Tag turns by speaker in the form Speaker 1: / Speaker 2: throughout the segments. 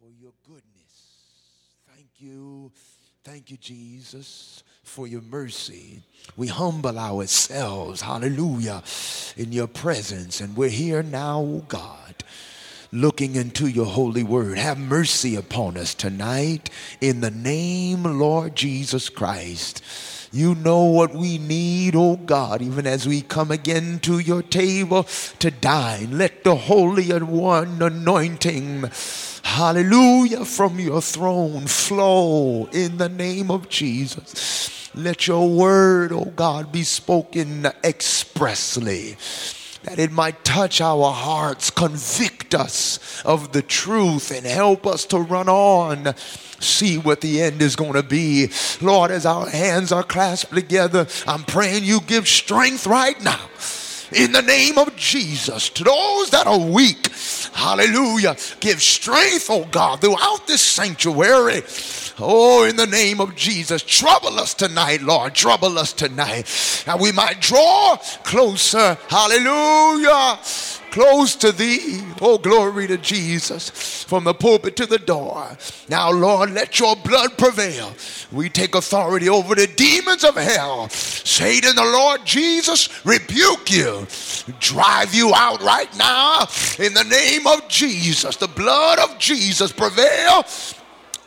Speaker 1: for your goodness. Thank you. Thank you, Jesus, for your mercy. We humble ourselves, hallelujah, in your presence. And we're here now, oh God, looking into your holy word. Have mercy upon us tonight in the name, Lord Jesus Christ. You know what we need, oh God, even as we come again to your table to dine. Let the Holy One anointing, hallelujah, from your throne flow in the name of Jesus. Let your word, oh God, be spoken expressly that it might touch our hearts, convict us of the truth, and help us to run on. See what the end is going to be. Lord, as our hands are clasped together, I'm praying you give strength right now in the name of Jesus to those that are weak. Hallelujah. Give strength, oh God, throughout this sanctuary. Oh, in the name of Jesus, trouble us tonight, Lord. Trouble us tonight. And we might draw closer. Hallelujah close to thee. Oh, glory to Jesus. From the pulpit to the door. Now, Lord, let your blood prevail. We take authority over the demons of hell. Satan, the Lord Jesus, rebuke you. Drive you out right now in the name of Jesus. The blood of Jesus prevail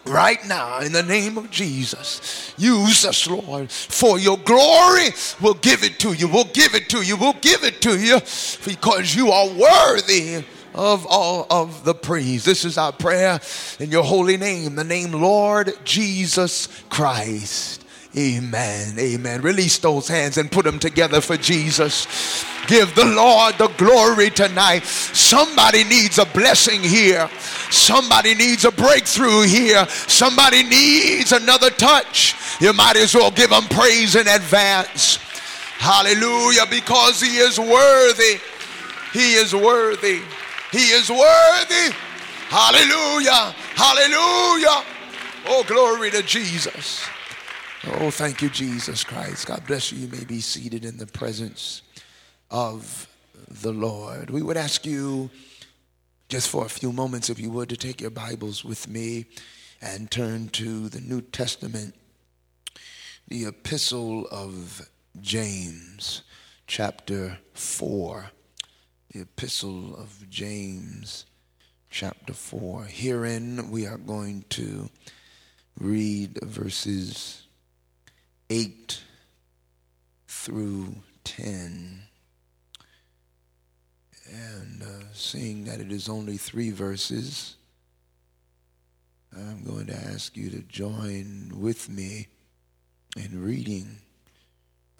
Speaker 1: right now in the name of Jesus. Use us, Lord, for your glory. We'll give it to you. We'll give it to you. We'll give it to you because you are worthy of all of the praise. This is our prayer in your holy name, the name Lord Jesus Christ. Amen. Amen. Release those hands and put them together for Jesus. Give the Lord the glory tonight. Somebody needs a blessing here. Somebody needs a breakthrough here. Somebody needs another touch. You might as well give him praise in advance. Hallelujah. Because he is worthy. He is worthy. He is worthy. Hallelujah. Hallelujah. Oh, glory to Jesus. Oh, thank you, Jesus Christ. God bless you. You may be seated in the presence of the Lord. We would ask you just for a few moments, if you would, to take your Bibles with me and turn to the New Testament, the Epistle of James, chapter 4. The Epistle of James, chapter 4. Herein we are going to read verses 8 through 10. And uh, seeing that it is only three verses, I'm going to ask you to join with me in reading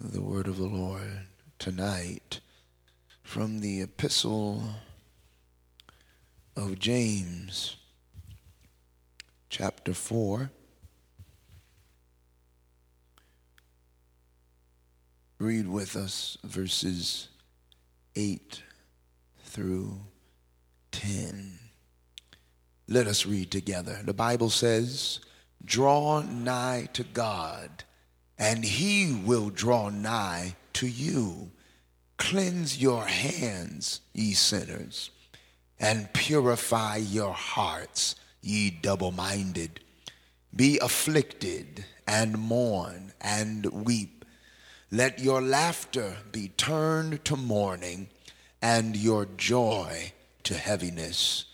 Speaker 1: the word of the Lord tonight from the epistle of James, chapter 4. Read with us verses 8 through 10. Let us read together. The Bible says, Draw nigh to God, and he will draw nigh to you. Cleanse your hands, ye sinners, and purify your hearts, ye double minded. Be afflicted, and mourn, and weep. Let your laughter be turned to mourning and your joy to heaviness.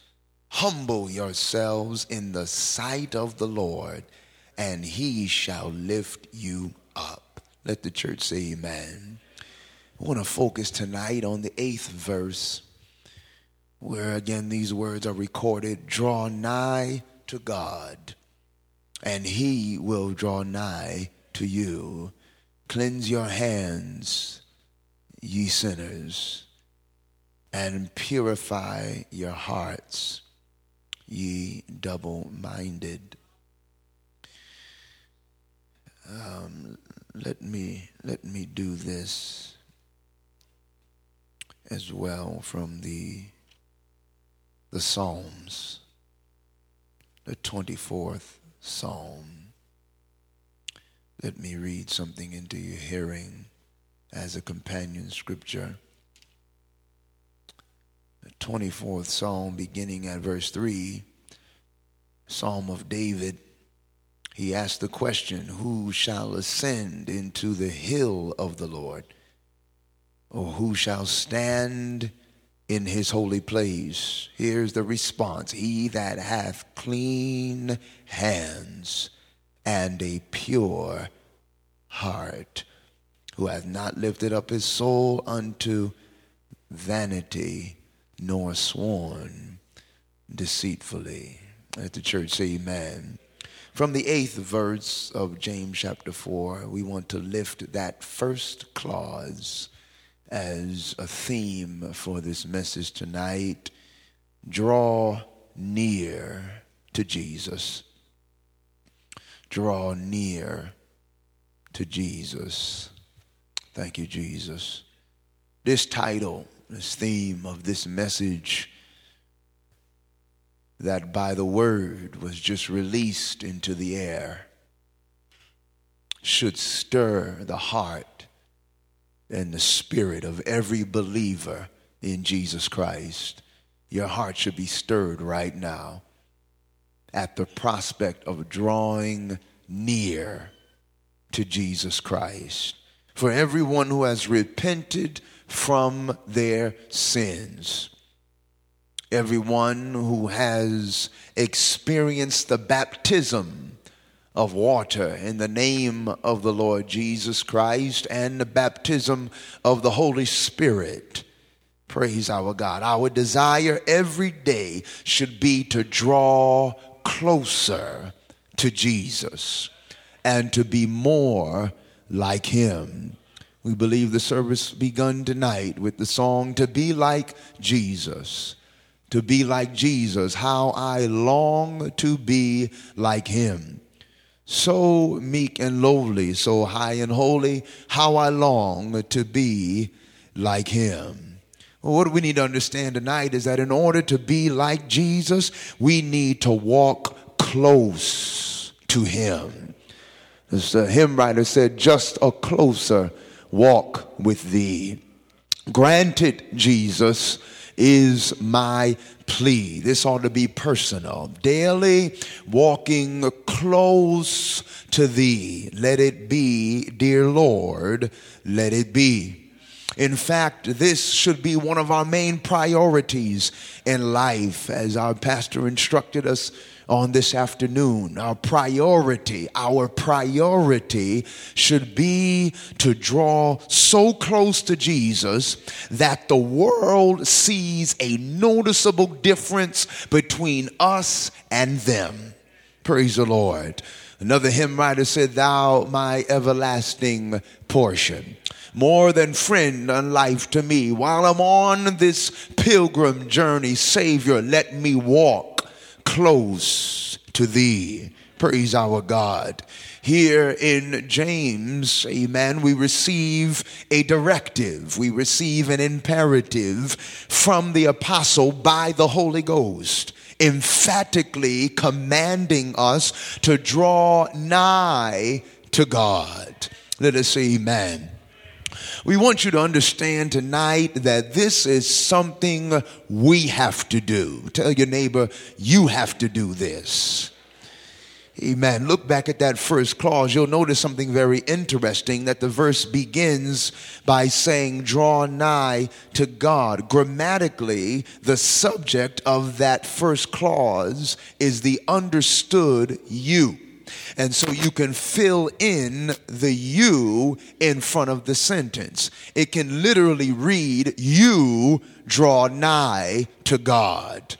Speaker 1: Humble yourselves in the sight of the Lord, and he shall lift you up. Let the church say amen. I want to focus tonight on the eighth verse, where again these words are recorded Draw nigh to God, and he will draw nigh to you. Cleanse your hands, ye sinners, and purify your hearts, ye double minded. Um, let me let me do this as well from the the Psalms, the 24th Psalm. Let me read something into your hearing as a companion scripture. The 24th Psalm, beginning at verse 3. Psalm of David, he asked the question Who shall ascend into the hill of the Lord? Or who shall stand in his holy place? Here's the response He that hath clean hands and a pure heart, who hath not lifted up his soul unto vanity, nor sworn deceitfully. Let the church say amen. From the eighth verse of James chapter 4, we want to lift that first clause as a theme for this message tonight. Draw near to Jesus. Draw near to Jesus. Thank you, Jesus. This title, this theme of this message that by the word was just released into the air should stir the heart and the spirit of every believer in Jesus Christ. Your heart should be stirred right now at the prospect of drawing near to Jesus Christ. For everyone who has repented from their sins, everyone who has experienced the baptism of water in the name of the Lord Jesus Christ and the baptism of the Holy Spirit. Praise our God. Our desire every day should be to draw closer to Jesus and to be more like Him. We believe the service begun tonight with the song To Be Like Jesus to be like Jesus, how I long to be like him. So meek and lowly, so high and holy, how I long to be like him. What we need to understand tonight is that in order to be like Jesus, we need to walk close to him. As the uh, hymn writer said, just a closer walk with thee. Granted, Jesus, is my plea. This ought to be personal. Daily walking close to thee. Let it be, dear Lord, let it be. In fact, this should be one of our main priorities in life, as our pastor instructed us on this afternoon. Our priority, our priority should be to draw so close to Jesus that the world sees a noticeable difference between us and them. Praise the Lord. Another hymn writer said, Thou my everlasting portion more than friend and life to me. While I'm on this pilgrim journey, Savior, let me walk close to thee. Praise our God. Here in James, amen, we receive a directive, we receive an imperative from the apostle by the Holy Ghost, emphatically commanding us to draw nigh to God. Let us say amen. We want you to understand tonight that this is something we have to do. Tell your neighbor, you have to do this. Amen. Look back at that first clause. You'll notice something very interesting that the verse begins by saying, Draw nigh to God. Grammatically, the subject of that first clause is the understood you. And so you can fill in the you in front of the sentence. It can literally read, You draw nigh to God.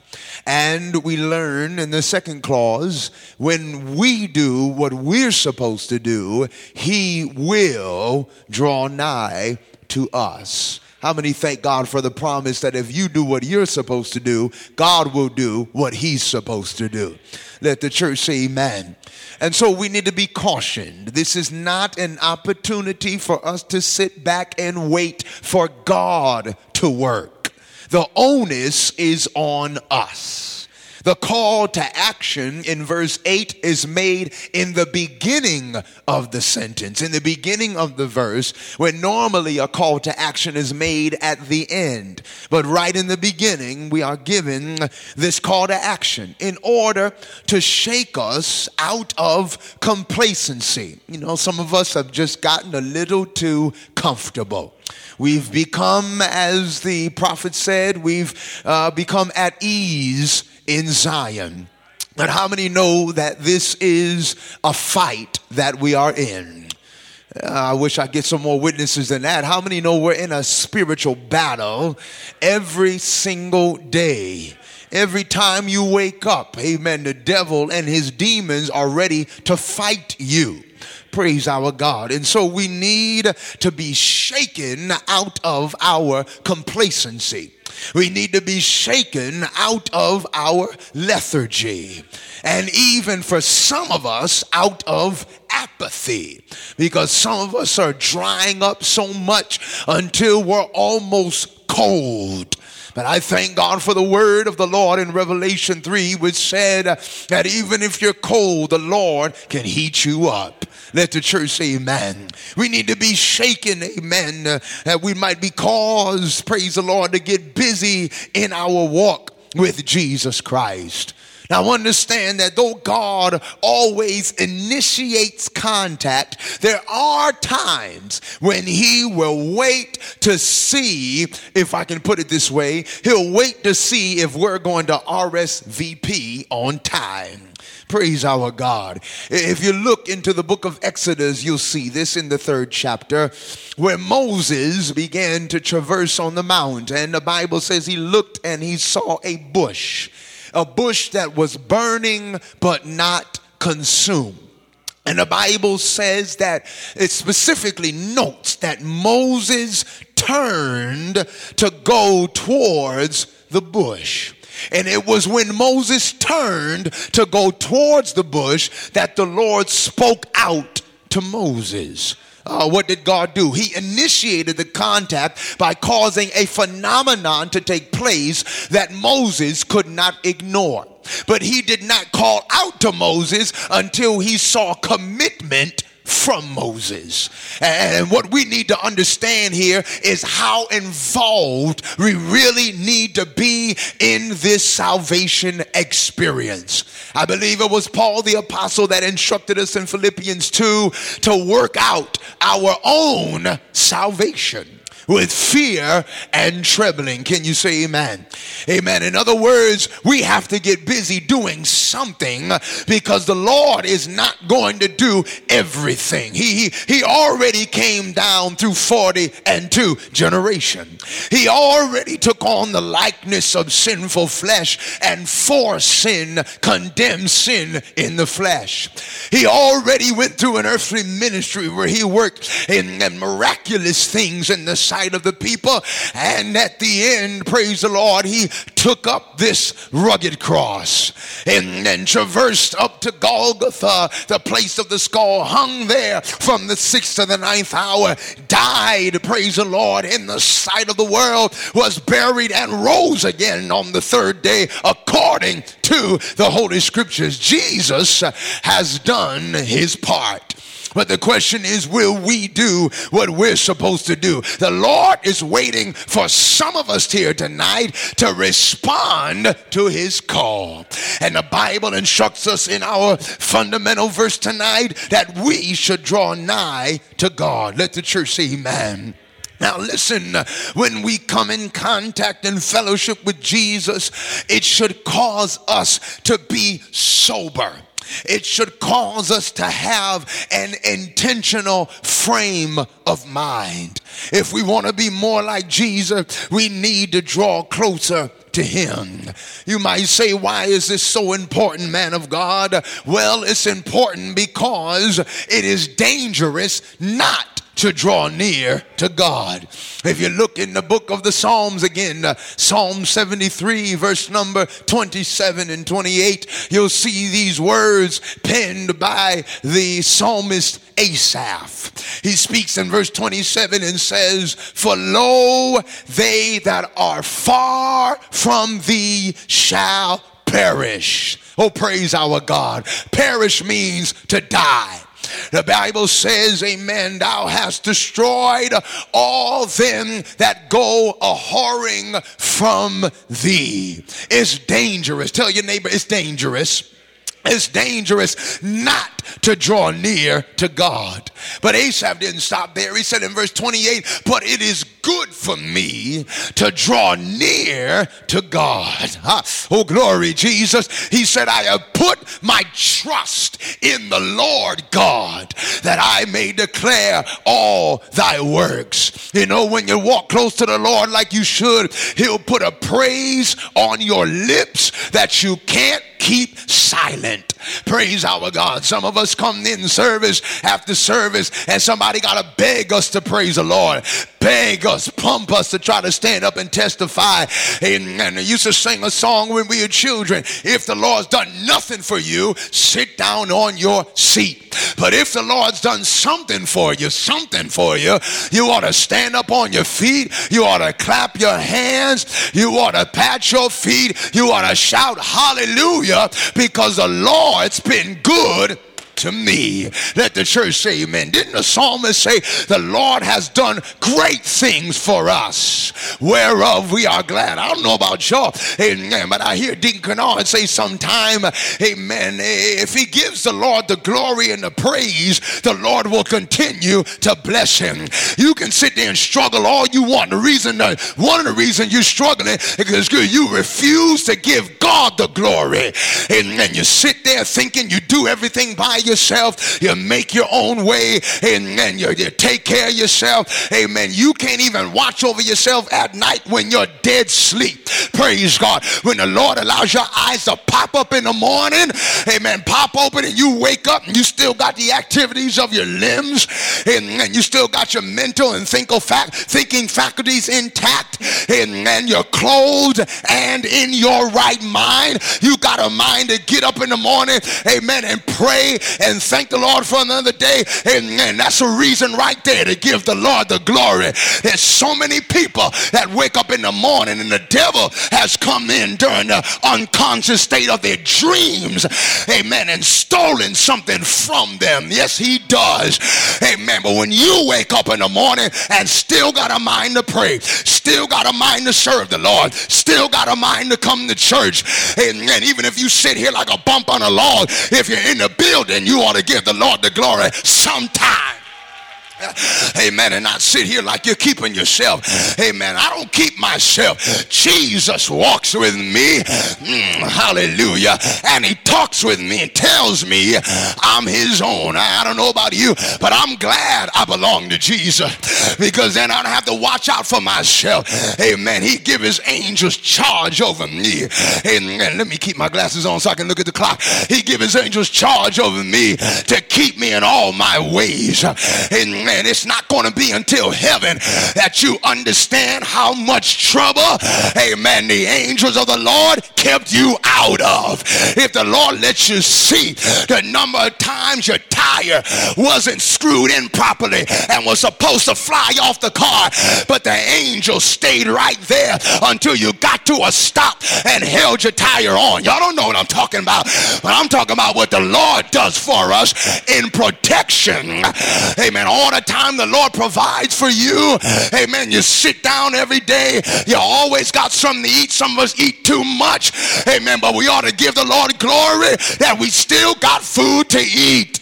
Speaker 1: And we learn in the second clause, when we do what we're supposed to do, He will draw nigh to us. How many thank God for the promise that if you do what you're supposed to do, God will do what He's supposed to do? Let the church say amen. And so we need to be cautioned. This is not an opportunity for us to sit back and wait for God to work. The onus is on us. The call to action in verse 8 is made in the beginning of the sentence, in the beginning of the verse, when normally a call to action is made at the end. But right in the beginning, we are given this call to action in order to shake us out of complacency. You know, some of us have just gotten a little too comfortable. We've become, as the prophet said, we've uh, become at ease in Zion. But how many know that this is a fight that we are in? Uh, I wish I get some more witnesses than that. How many know we're in a spiritual battle every single day? Every time you wake up, amen, the devil and his demons are ready to fight you. Praise our God. And so we need to be shaken out of our complacency. We need to be shaken out of our lethargy. And even for some of us, out of apathy. Because some of us are drying up so much until we're almost cold. But I thank God for the word of the Lord in Revelation 3, which said that even if you're cold, the Lord can heat you up. Let the church say amen. We need to be shaken, amen, uh, that we might be caused, praise the Lord, to get busy in our walk with Jesus Christ. Now understand that though God always initiates contact, there are times when he will wait to see, if I can put it this way, he'll wait to see if we're going to RSVP on time. Praise our God. If you look into the book of Exodus, you'll see this in the third chapter where Moses began to traverse on the mount. And the Bible says he looked and he saw a bush, a bush that was burning but not consumed. And the Bible says that it specifically notes that Moses turned to go towards the bush. And it was when Moses turned to go towards the bush that the Lord spoke out to Moses. Uh, what did God do? He initiated the contact by causing a phenomenon to take place that Moses could not ignore. But he did not call out to Moses until he saw commitment from Moses. And what we need to understand here is how involved we really need to be in this salvation experience. I believe it was Paul the apostle that instructed us in Philippians 2 to work out our own salvation with fear and trembling. Can you say amen? Amen. In other words, we have to get busy doing something because the Lord is not going to do everything. He, he, he already came down through 40 and 2 generation. He already took on the likeness of sinful flesh and for sin condemned sin in the flesh. He already went through an earthly ministry where he worked in, in miraculous things in the sight sight of the people. And at the end, praise the Lord, he took up this rugged cross and, then traversed up to Golgotha, the place of the skull, hung there from the sixth to the ninth hour, died, praise the Lord, in the sight of the world, was buried and rose again on the third day according to the Holy Scriptures. Jesus has done his part. But the question is, will we do what we're supposed to do? The Lord is waiting for some of us here tonight to respond to his call. And the Bible instructs us in our fundamental verse tonight that we should draw nigh to God. Let the church say amen. Now, listen, when we come in contact and fellowship with Jesus, it should cause us to be sober. It should cause us to have an intentional frame of mind. If we want to be more like Jesus, we need to draw closer to him. You might say, why is this so important, man of God? Well, it's important because it is dangerous not to draw near to God. If you look in the book of the Psalms again, uh, Psalm 73, verse number 27 and 28, you'll see these words penned by the psalmist Asaph. He speaks in verse 27 and says, For lo, they that are far from thee shall perish. Oh, praise our God. Perish means to die. The Bible says, Amen, thou hast destroyed all them that go a whoring from thee. It's dangerous. Tell your neighbor, it's dangerous it's dangerous not to draw near to God. But Asaph didn't stop there. He said in verse 28, but it is good for me to draw near to God. Oh, glory, Jesus. He said, I have put my trust in the Lord God that I may declare all thy works. You know, when you walk close to the Lord like you should, he'll put a praise on your lips that you can't keep silent government Praise our God. Some of us come in service after service and somebody got to beg us to praise the Lord beg us, pump us to try to stand up and testify. And, and used to sing a song when we were children. If the Lord's done nothing for you, sit down on your seat. But if the Lord's done something for you, something for you, you ought to stand up on your feet. You ought to clap your hands. You ought to pat your feet. You ought to shout hallelujah because the Oh, Lord's been good to me. Let the church say amen. Didn't the psalmist say, The Lord has done great things for us, whereof we are glad? I don't know about y'all, amen, but I hear Deacon Kennard say sometime, amen, if he gives the Lord the glory and the praise, the Lord will continue to bless him. You can sit there and struggle all you want. The reason, uh, one of the reasons you're struggling is because you refuse to give God the glory. And then you sit there thinking you do everything by yourself yourself, you make your own way, and you, you take care of yourself. Amen. You can't even watch over yourself at night when you're dead sleep. Praise God. When the Lord allows your eyes to pop up in the morning, amen, pop open and you wake up and you still got the activities of your limbs and, you still got your mental and fact, thinking faculties intact and, and you're clothed and in your right mind. You got a mind to get up in the morning, amen, and pray and thank the Lord for another day. Amen. That's a reason right there to give the Lord the glory. There's so many people that wake up in the morning and the devil has come in during the unconscious state of their dreams. Amen. And stolen something from them. Yes, he does. Amen. But when you wake up in the morning and still got a mind to pray, still got a mind to serve the Lord, still got a mind to come to church, and even if you sit here like a bump on a log, if you're in the building, you ought to give the Lord the glory sometime. Amen. And not sit here like you're keeping yourself. Amen. I don't keep myself. Jesus walks with me. Mm, hallelujah. And he talks with me and tells me I'm his own. I don't know about you, but I'm glad I belong to Jesus because then I don't have to watch out for myself. Amen. He give his angels charge over me. Amen. Let me keep my glasses on so I can look at the clock. He give his angels charge over me to keep me in all my ways. Amen Amen. It's not going to be until heaven that you understand how much trouble, amen, the angels of the Lord kept you out of. If the Lord lets you see the number of times your tire wasn't screwed in properly and was supposed to fly off the car, but the angel stayed right there until you got to a stop and held your tire on. Y'all don't know what I'm talking about, but I'm talking about what the Lord does for us in protection. Amen. All the time the Lord provides for you. Amen. You sit down every day. You always got something to eat. Some of us eat too much. Amen. But we ought to give the Lord glory that we still got food to eat.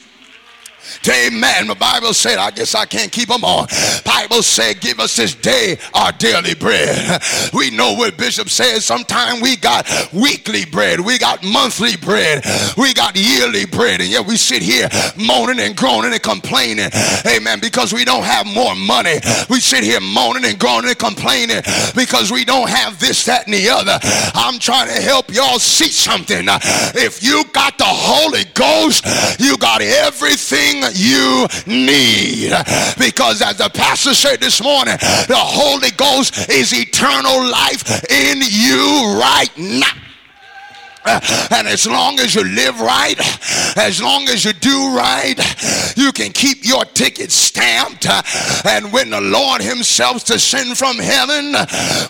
Speaker 1: Amen. The Bible said, I guess I can't keep them on. Bible said, give us this day our daily bread. We know what Bishop says. Sometimes we got weekly bread. We got monthly bread. We got yearly bread. And yet we sit here moaning and groaning and complaining. Amen. Because we don't have more money. We sit here moaning and groaning and complaining because we don't have this, that, and the other. I'm trying to help y'all see something. If you got the Holy Ghost, you got everything you need. Because as the pastor said this morning, the Holy Ghost is eternal life in you right now. And as long as you live right, as long as you do right, you can keep your ticket stamped. And when the Lord Himself descends from heaven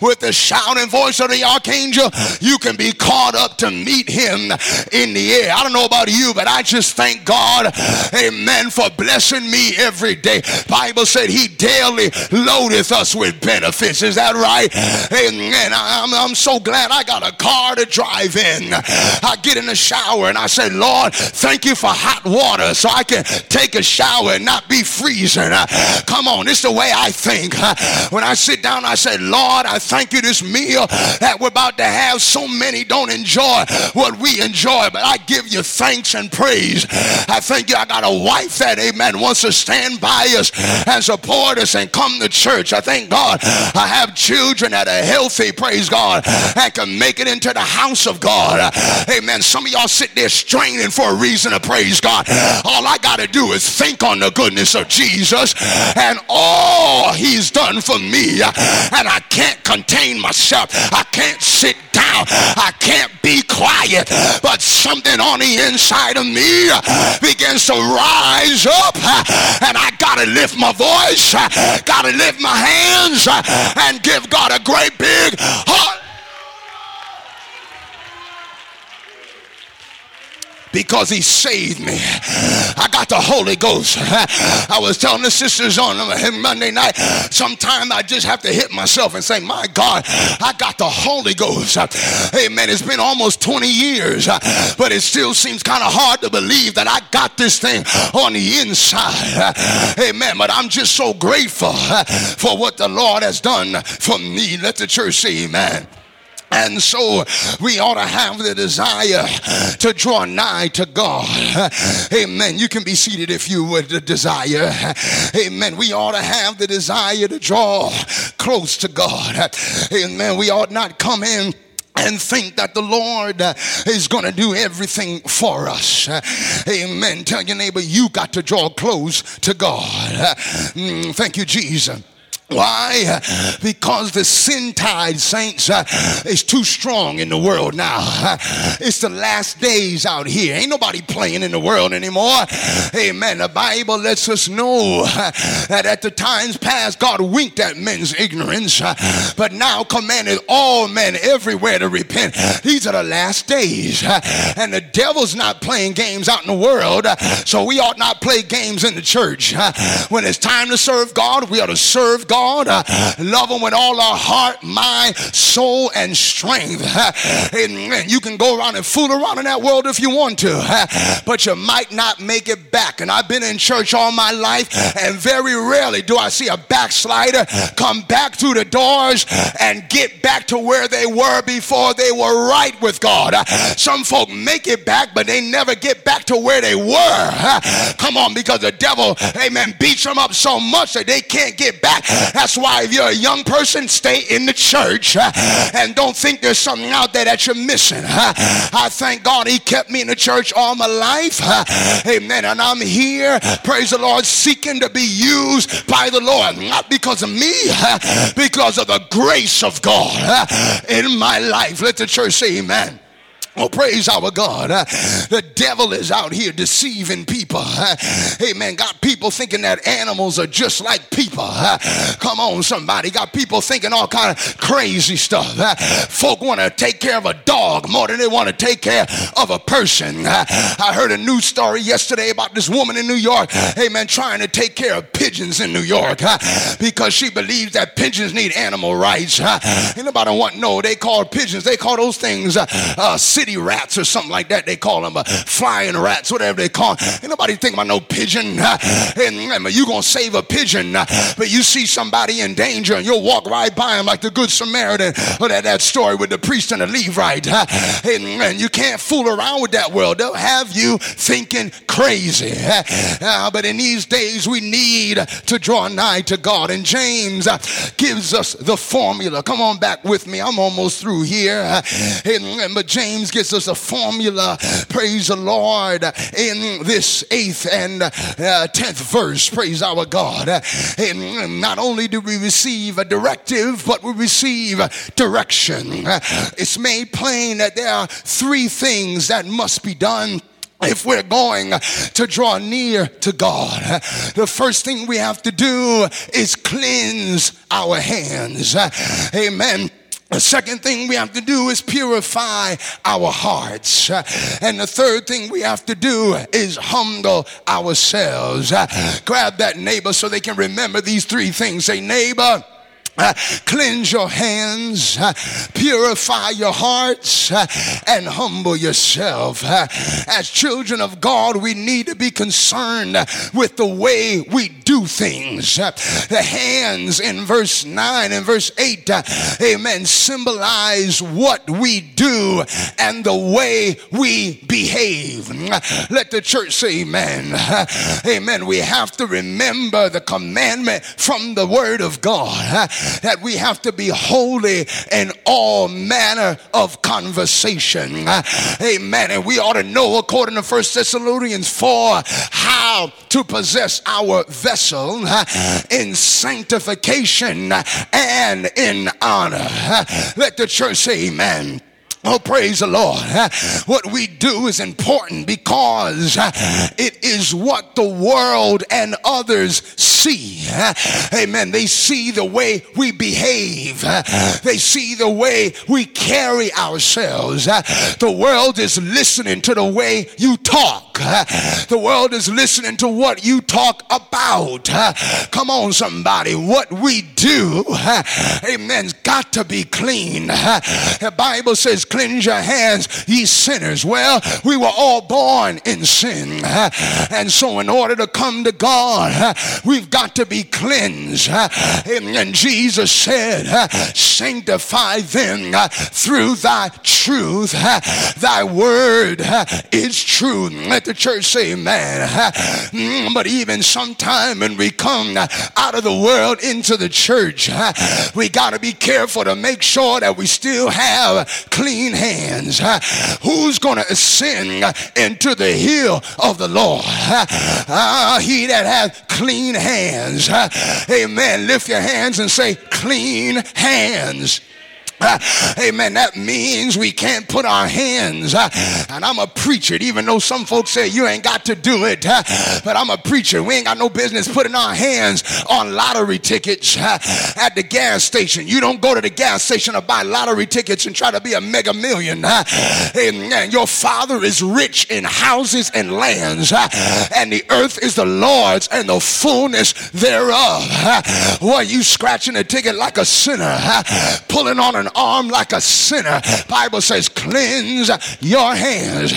Speaker 1: with the shouting voice of the archangel, you can be caught up to meet Him in the air. I don't know about you, but I just thank God, amen, for blessing me every day. Bible said He daily loadeth us with benefits. Is that right? Amen. I'm, I'm so glad I got a car to drive in. I get in the shower and I say, Lord, thank you for hot water so I can take a shower and not be freezing. Uh, come on, it's the way I think. Uh, when I sit down, I say, Lord, I thank you this meal that we're about to have. So many don't enjoy what we enjoy, but I give you thanks and praise. I thank you. I got a wife that, amen, wants to stand by us and support us and come to church. I thank God I have children that are healthy, praise God, and can make it into the house of God. Uh, Amen. Some of y'all sit there straining for a reason to praise God. All I got to do is think on the goodness of Jesus and all he's done for me. And I can't contain myself. I can't sit down. I can't be quiet. But something on the inside of me begins to rise up. And I got to lift my voice. Got to lift my hands and give God a great big heart. Because he saved me. I got the Holy Ghost. I was telling the sisters on Monday night, sometimes I just have to hit myself and say, My God, I got the Holy Ghost. Amen. It's been almost 20 years, but it still seems kind of hard to believe that I got this thing on the inside. Amen. But I'm just so grateful for what the Lord has done for me. Let the church say, Amen. And so we ought to have the desire to draw nigh to God. Amen. You can be seated if you would desire. Amen. We ought to have the desire to draw close to God. Amen. We ought not come in and think that the Lord is going to do everything for us. Amen. Tell your neighbor, you got to draw close to God. Mm, thank you, Jesus. Why? Because the sin tide, saints, uh, is too strong in the world now. It's the last days out here. Ain't nobody playing in the world anymore. Amen. The Bible lets us know that at the times past, God winked at men's ignorance, uh, but now commanded all men everywhere to repent. These are the last days. Uh, and the devil's not playing games out in the world, uh, so we ought not play games in the church. When it's time to serve God, we ought to serve God God. Uh, love Him with all our heart, mind, soul, and strength. And you can go around and fool around in that world if you want to, but you might not make it back. And I've been in church all my life, and very rarely do I see a backslider come back through the doors and get back to where they were before they were right with God. Some folk make it back, but they never get back to where they were. Come on, because the devil, amen, beats them up so much that they can't get back. That's why if you're a young person, stay in the church uh, and don't think there's something out there that you're missing. Uh, I thank God He kept me in the church all my life. Uh, amen. And I'm here, praise the Lord, seeking to be used by the Lord. Not because of me, because of the grace of God in my life. Let the church say amen. Oh, praise our God. Uh, the devil is out here deceiving people. Uh, amen. Got people thinking that animals are just like people. Uh, come on, somebody. Got people thinking all kind of crazy stuff. Uh, folk want to take care of a dog more than they want to take care of a person. Uh, I heard a news story yesterday about this woman in New York, amen, trying to take care of pigeons in New York uh, because she believes that pigeons need animal rights. Anybody want know? They call pigeons, they call those things city city rats or something like that. They call them uh, flying rats, whatever they call. Them. Ain't nobody think about no pigeon. Uh, and you gonna save a pigeon, uh, but you see somebody in danger and you'll walk right by him like the good Samaritan. Or that, that story with the priest and the Levite. Uh, and, and you can't fool around with that world. They'll have you thinking crazy. Uh, but in these days, we need to draw nigh to God. And James uh, gives us the formula. Come on back with me. I'm almost through here. Uh, and, but James gives us a formula, praise the Lord, in this eighth and uh, tenth verse, praise our God. And not only do we receive a directive, but we receive direction. It's made plain that there are three things that must be done if we're going to draw near to God, the first thing we have to do is cleanse our hands. Amen. The second thing we have to do is purify our hearts. And the third thing we have to do is humble ourselves. Grab that neighbor so they can remember these three things. Say, neighbor, uh, cleanse your hands, uh, purify your hearts, uh, and humble yourself. As children of God, we need to be concerned with the way we do things. The hands in verse 9 and verse 8, uh, amen, symbolize what we do and the way we behave. Let the church say amen. Amen. We have to remember the commandment from the word of God that we have to be holy in all manner of conversation. Amen. And we ought to know, according to First Thessalonians 4, how to possess our vessel in sanctification and in honor. Let the church say amen. Oh, praise the Lord. What we do is important because it is what the world and others see. Amen. They see the way we behave, they see the way we carry ourselves. The world is listening to the way you talk, the world is listening to what you talk about. Come on, somebody. What we do, Amen, has got to be clean. The Bible says, cleanse your hands, ye sinners. Well, we were all born in sin. And so, in order to come to God, we've got to be cleansed. And Jesus said, Sanctify them through thy truth. Thy word is true. Let the church say, Amen. Mm, but even sometime when we come out of the world into the church, we got to be careful to make sure that we still have clean clean hands. Who's going to ascend into the hill of the Lord? Uh, he that has clean hands. Amen. Lift your hands and say, clean hands. Amen. That means we can't put our hands, uh, and I'm a preacher, even though some folks say you ain't got to do it, uh, but I'm a preacher. We ain't got no business putting our hands on lottery tickets uh, at the gas station. You don't go to the gas station to buy lottery tickets and try to be a mega million. Amen. Your father is rich in houses and lands, and the earth is the Lord's and the fullness thereof. Why you scratching a ticket like a sinner, pulling on an arm like a sinner. Bible says, cleanse your hands.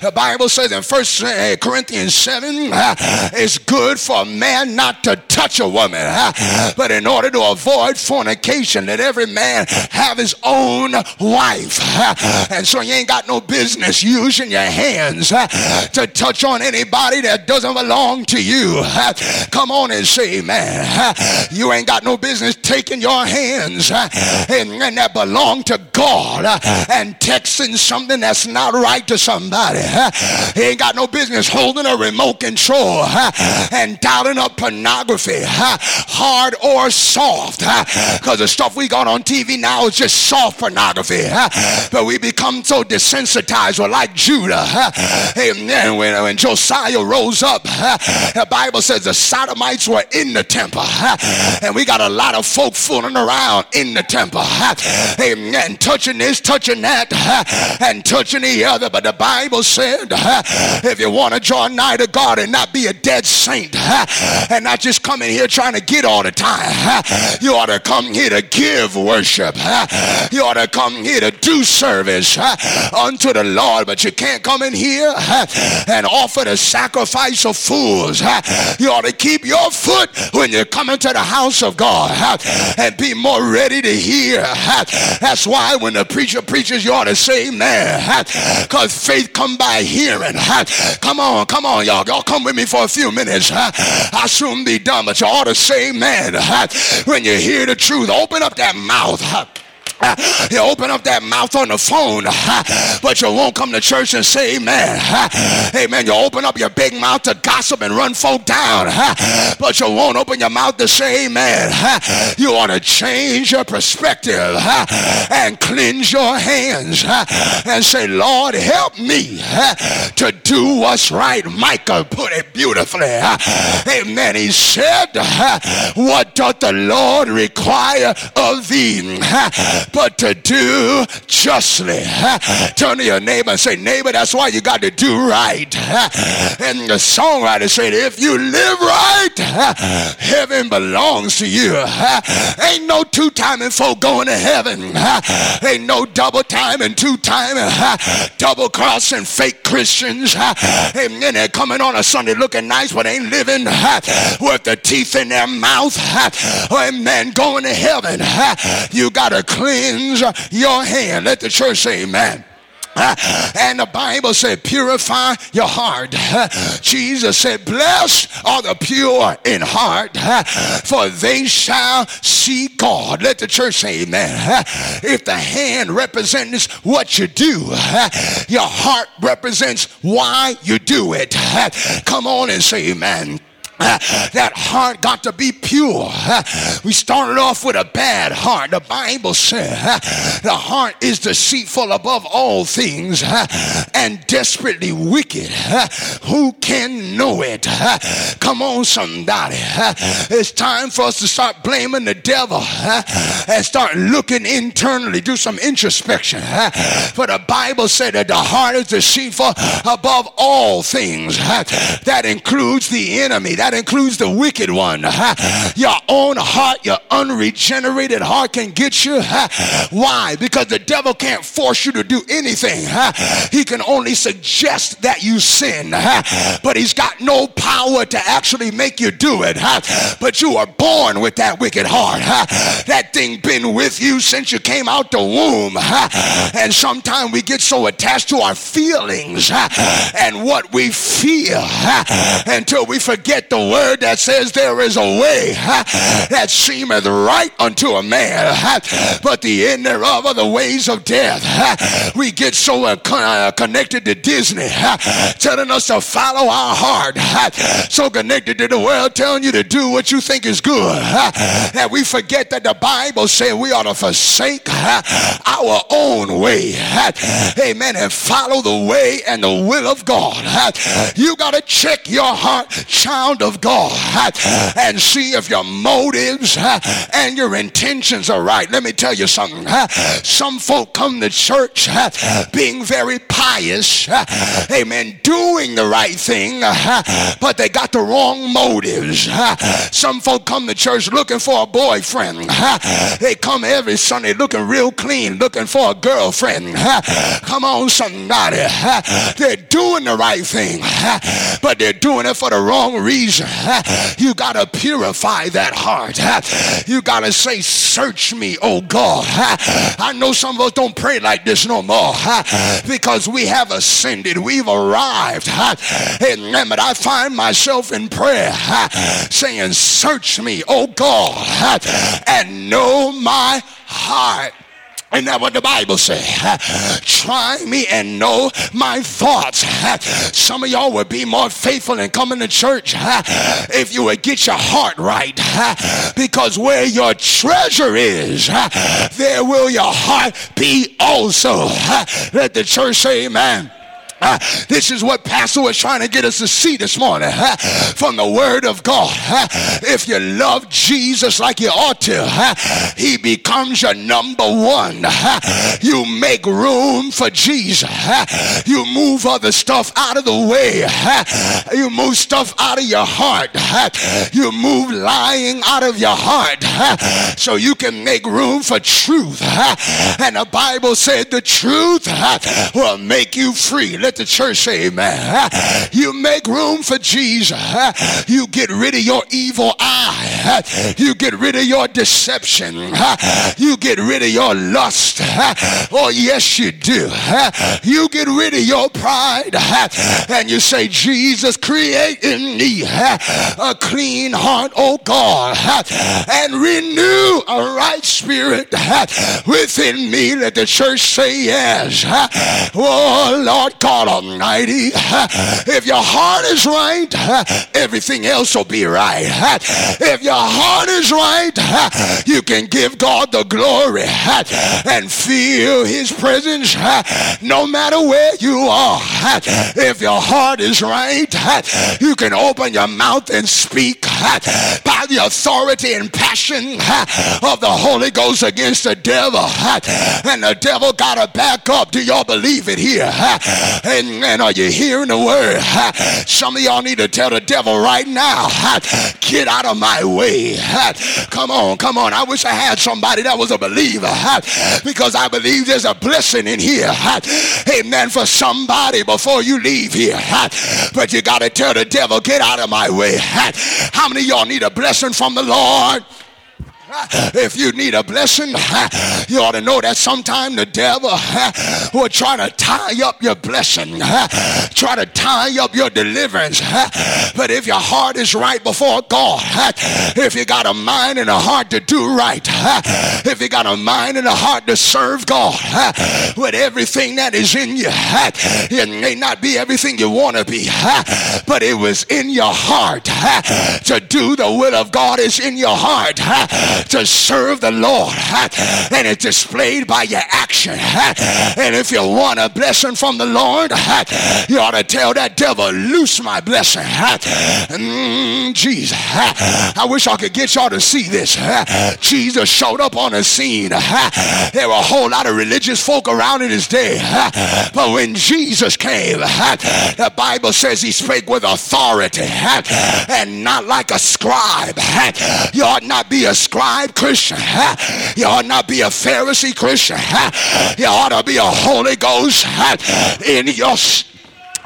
Speaker 1: The Bible says in First eh, Corinthians 7, eh, it's good for a man not to touch a woman, eh, but in order to avoid fornication, let every man have his own wife. And so you ain't got no business using your hands to touch on anybody that doesn't belong to you. Come on and say, man, you ain't got no business taking your hands and, and that belong to God uh, and texting something that's not right to somebody. Uh, he ain't got no business holding a remote control uh, and dialing up pornography, uh. hard or soft. Uh. Because the stuff we got on TV now is just soft pornography. Uh. But we become so desensitized. We're like Judah. Amen. When, when Josiah rose up, the Bible says the Sodomites were in the temple. And we got a lot of folk fooling around in the temple amen, touching this, touching that, and touching the other. But the Bible said, if you want to draw nigh to God and not be a dead saint, and not just come in here trying to get all the time, you ought to come here to give worship. You ought to come here to do service unto the Lord. But you can't come in here and offer the sacrifice of fools. You ought to keep your foot when you come into the house of God and be more ready to hear that's why when the preacher preaches, you ought to say amen. Because faith come by hearing. Come on, come on, y'all. Y'all come with me for a few minutes. I'll soon be done, but you ought to say amen. When you hear the truth, open up that mouth You open up that mouth on the phone, but you won't come to church and say amen. Amen. You open up your big mouth to gossip and run folk down, but you won't open your mouth to say amen. You want to change your perspective and cleanse your hands and say, Lord, help me to do what's right. Micah put it beautifully. Amen. He said, What doth the Lord require of thee? But to do justly. Turn to your neighbor and say, neighbor, that's why you got to do right. And the songwriter said, if you live right, heaven belongs to you. Ain't no two timing folk going to heaven. Ain't no double timing, two timing, double crossing fake Christians. Amen. They're coming on a Sunday looking nice, but ain't living with the teeth in their mouth. Amen. Going to heaven. You got to clean cleanse your hand. Let the church say amen. And the Bible said, purify your heart. Jesus said, blessed are the pure in heart, for they shall see God. Let the church say amen. If the hand represents what you do, your heart represents why you do it. Come on and say amen. That heart got to be pure. we started off with a bad heart. The Bible says the heart is deceitful above all things and desperately wicked. Who can know it? Come on, somebody. It's time for us to start blaming the devil and start looking internally, do some introspection. For the Bible said that the heart is deceitful above all things. That includes the enemy. That that includes the wicked one. Your own heart, your unregenerated heart can get you. Why? Because the devil can't force you to do anything. He can only suggest that you sin, but he's got no power to actually make you do it. But you are born with that wicked heart. That thing been with you since you came out the womb. And sometimes we get so attached to our feelings and what we feel until we forget the word that says there is a way that seemeth right unto a man, but the end thereof are the ways of death. We get so uh, uh, connected to Disney, telling us to follow our heart, so connected to the world telling you to do what you think is good, that we forget that the Bible says we ought to forsake our own way, amen, and follow the way and the will of God. You got to check your heart, child of God and see if your motives and your intentions are right. Let me tell you something. Some folk come to church being very pious, amen, doing the right thing, but they got the wrong motives. Some folk come to church looking for a boyfriend. They come every Sunday looking real clean, looking for a girlfriend. Come on, somebody. They're doing the right thing, but they're doing it for the wrong reason. You got to purify that heart. You got to say, Search me, oh God. I know some of us don't pray like this no more because we have ascended, we've arrived. Amen. But I find myself in prayer saying, Search me, oh God, and know my heart. Isn't that what the Bible says? Try me and know my thoughts. Some of y'all would be more faithful in coming to church if you would get your heart right. Because where your treasure is, there will your heart be also. Let the church say amen. This is what Pastor was trying to get us to see this morning from the Word of God. If you love Jesus like you ought to, He becomes your number one. You make room for Jesus. You move other stuff out of the way. You move stuff out of your heart. You move lying out of your heart so you can make room for truth. And the Bible said the truth will make you free. Let the church say amen. You make room for Jesus. You get rid of your evil eye. You get rid of your deception. You get rid of your lust. Oh, yes, you do. You get rid of your pride. And you say, Jesus, create in me a clean heart, oh God. And renew a right spirit within me. Let the church say yes. Oh, Lord God Almighty, if your heart is right, everything else will be right. If your heart is right, you can give God the glory and feel his presence no matter where you are. If your heart is right, you can open your mouth and speak by the authority and passion of the Holy Ghost against the devil. And the devil got to back up. Do y'all believe it here? And are you hearing the word? Some of y'all need to tell the devil right now, get out of my way. Come on, come on. I wish I had somebody that was a believer because I believe there's a blessing in here. Amen. For somebody before you leave here. But you got to tell the devil, get out of my way. How many y'all need a blessing from the Lord? If you need a blessing, you ought to know that sometime the devil will try to tie up your blessing, try to tie up your deliverance. But if your heart is right before God, if you got a mind and a heart to do right, if you got a mind and a heart to serve God with everything that is in you, it may not be everything you want to be, but it was in your heart to do the will of God is in your heart to serve the Lord. And it's displayed by your action. And if you want a blessing from the Lord, you ought to tell that devil, loose my blessing. Mm, Jesus. I wish I could get y'all to see this. Jesus showed up on the scene. There were a whole lot of religious folk around in his day. But when Jesus came, the Bible says he spake with authority and not like a scribe. You ought not be a scribe Christian. You ought not be a Pharisee Christian. You ought to be a Holy Ghost in your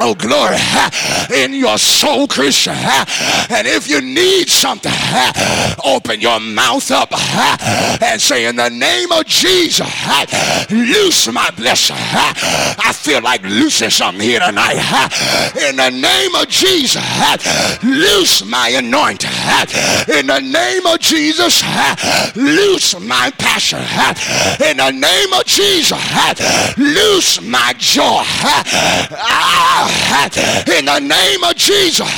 Speaker 1: Oh, glory in your soul, Christian. And if you need something, open your mouth up and say, In the name of Jesus, loose my blessing. I feel like loosing something here tonight. In the name of Jesus, loose my anointing. In the name of Jesus, loose my passion. In the name of Jesus, loose my joy. Ah, in the name of Jesus,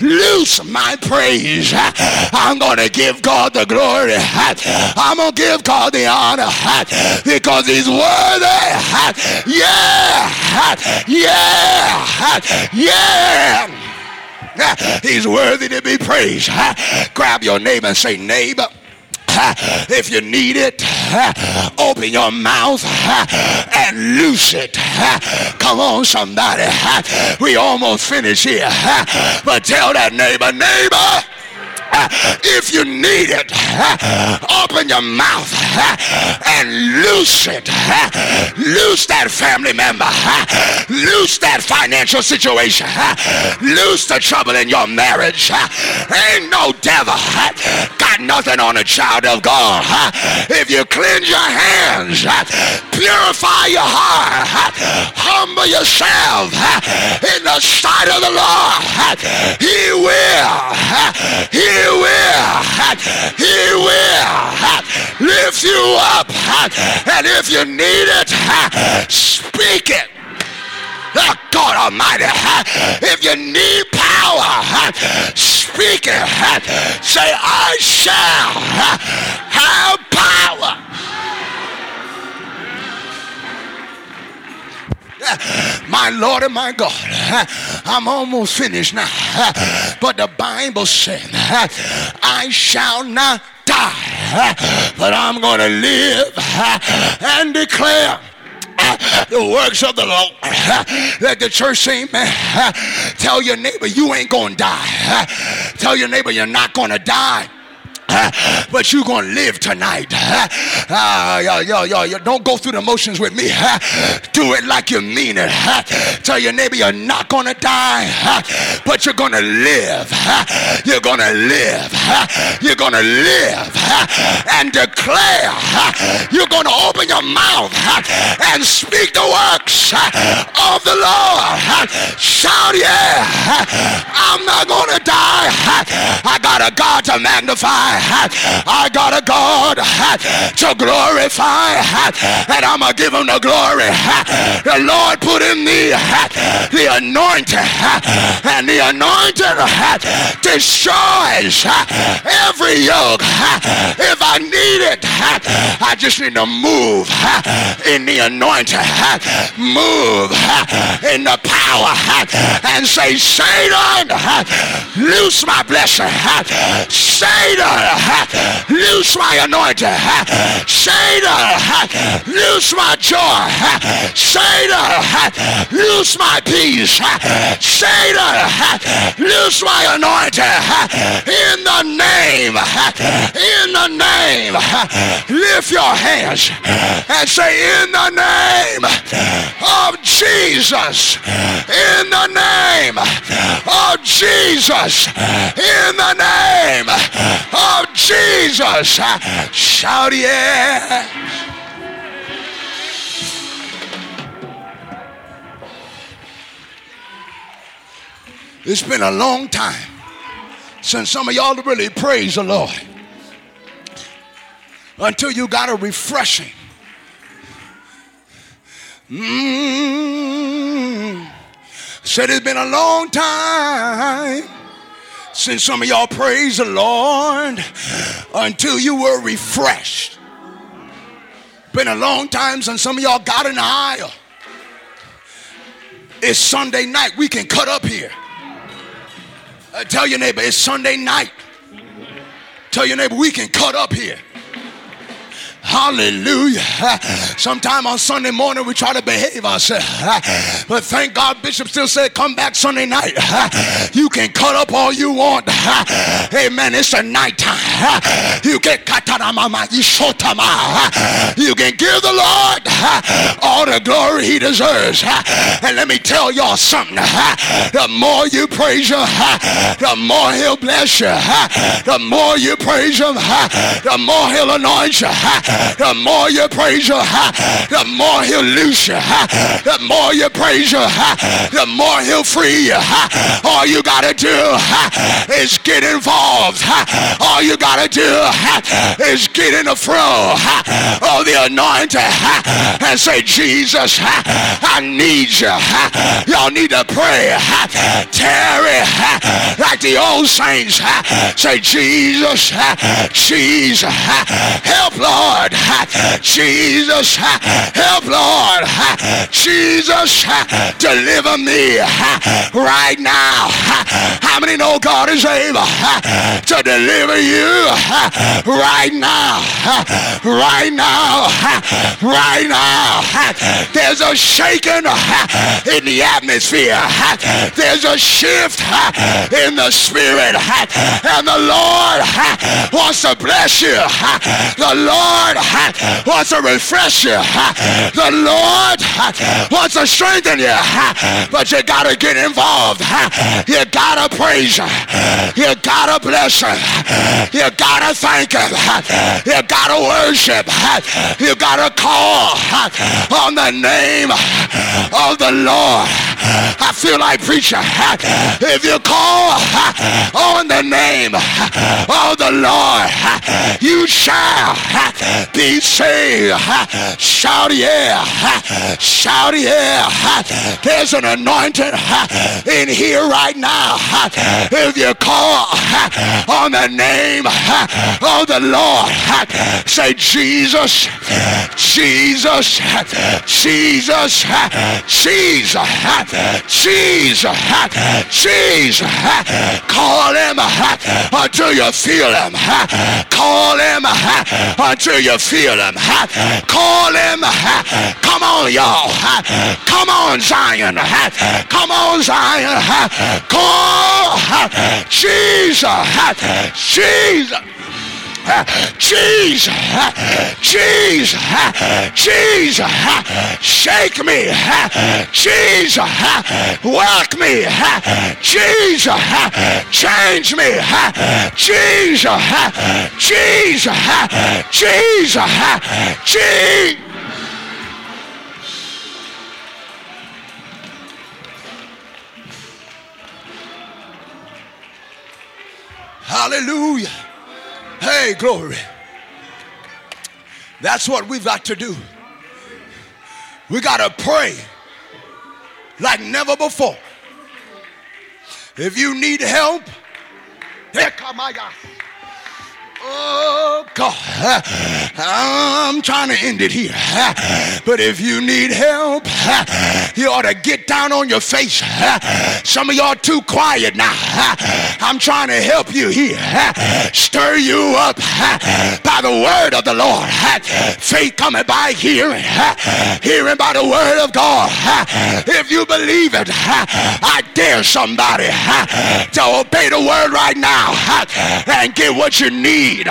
Speaker 1: loose my praise. I'm going to give God the glory. I'm going to give God the honor because he's worthy. Yeah, yeah, yeah. He's worthy to be praised. Grab your neighbor and say, neighbor. If you need it, open your mouth and loose it. Come on, somebody. We almost finished here. But tell that neighbor, neighbor. If you need it, open your mouth and loose it. Loose that family member. Loose that financial situation. Loose the trouble in your marriage. Ain't no devil got nothing on a child of God. If you cleanse your hands, purify your heart, humble yourself in the sight of the Lord, He will. He will, He will lift you up. And if you need it, speak it. Oh, God Almighty, if you need power, speak it. Say, I shall have power. My Lord and my God, I'm almost finished now. But the Bible said, I shall not die, but I'm going to live and declare the works of the Lord. Let the church say, amen. Tell your neighbor you ain't to die. Tell your neighbor you're not to die but you're going to live tonight. Ah, yo, yo, yo, yo, don't go through the motions with me. Do it like you mean it. Tell your neighbor you're not going to die, but you're going to live. You're going to live. You're going to live and declare. You're going to open your mouth and speak the works of the Lord. Shout yeah. I'm not going to die. I got a God to magnify. I got a God to glorify. And I'm going to give him the glory. The Lord put in me the anointing. And the anointing destroys every yoke. If I need it, I just need to move in the anointing. Move in the power and say, Satan, loose my blessing. Satan, loose my anointing. Satan, loose my joy. Satan, loose my peace. Satan, loose my anointing. In the name, in the name, lift your hands and say, in the name Jesus, in the name of Jesus, in the name of Jesus, shout yeah. It's been a long time since some of y'all really praise the Lord until you got a refreshing. Mm. Said it's been a long time since some of y'all praise the Lord until you were refreshed. Been a long time since some of y'all got in the aisle. It's Sunday night. We can cut up here. Uh, tell your neighbor, it's Sunday night. Tell your neighbor, we can cut up here. Hallelujah. Sometime on Sunday morning we try to behave ourselves. But thank God Bishop still said, come back Sunday night. You can cut up all you want. Amen. It's a night time. You can you can give the Lord all the glory he deserves. And let me tell y'all something. The more you praise him, the more he'll bless you. The more you praise him, the more he'll anoint you the more you praise him, the more he'll loose you. The more you praise him, the more he'll free you. All you got to do is get involved. All you got to do is get in the flow of the anointing and say, Jesus, I need you. Y'all need to pray. Tarry like the old saints. Say, Jesus, Jesus, help, Lord. Lord. Jesus, help, Lord. Jesus, deliver me right now. How many know God is able to deliver you right now? Right now. Right now. There's a shaking in the atmosphere. There's a shift in the spirit. And the Lord wants to bless you. The Lord Lord wants to refresh you. The Lord wants to strengthen you. But you got to get involved. You got to praise Him. You got to bless Him. You got to thank Him. You got to worship. You got to call on the name of the Lord. I feel like preaching. If you call on the name of the Lord, you shall be saved. Shout yeah. Shout yeah. There's an anointing in here right now. If you call on the name of the Lord, say Jesus, Jesus, Jesus, Jesus, Jesus, Jesus. Call him until you feel him. Call him until you feel him. Call him. Come on, y'all. Come on, Zion. Come on, Zion. Call Jesus. Jesus. Jesus, Jesus, Jesus, shake me, Jesus, work me, Jesus, change me, Jesus, Jesus, Jesus, Jesus. Hallelujah. Hey, glory. That's what we've got to do. We got to pray like never before. If you need help, here come my God. Oh God, I'm trying to end it here. But if you need help, you ought to get down on your face. Some of y'all too quiet now. I'm trying to help you here. Stir you up by the word of the Lord. Faith coming by hearing, hearing by the word of God. If you believe it, I dare somebody to obey the word right now and get what you need need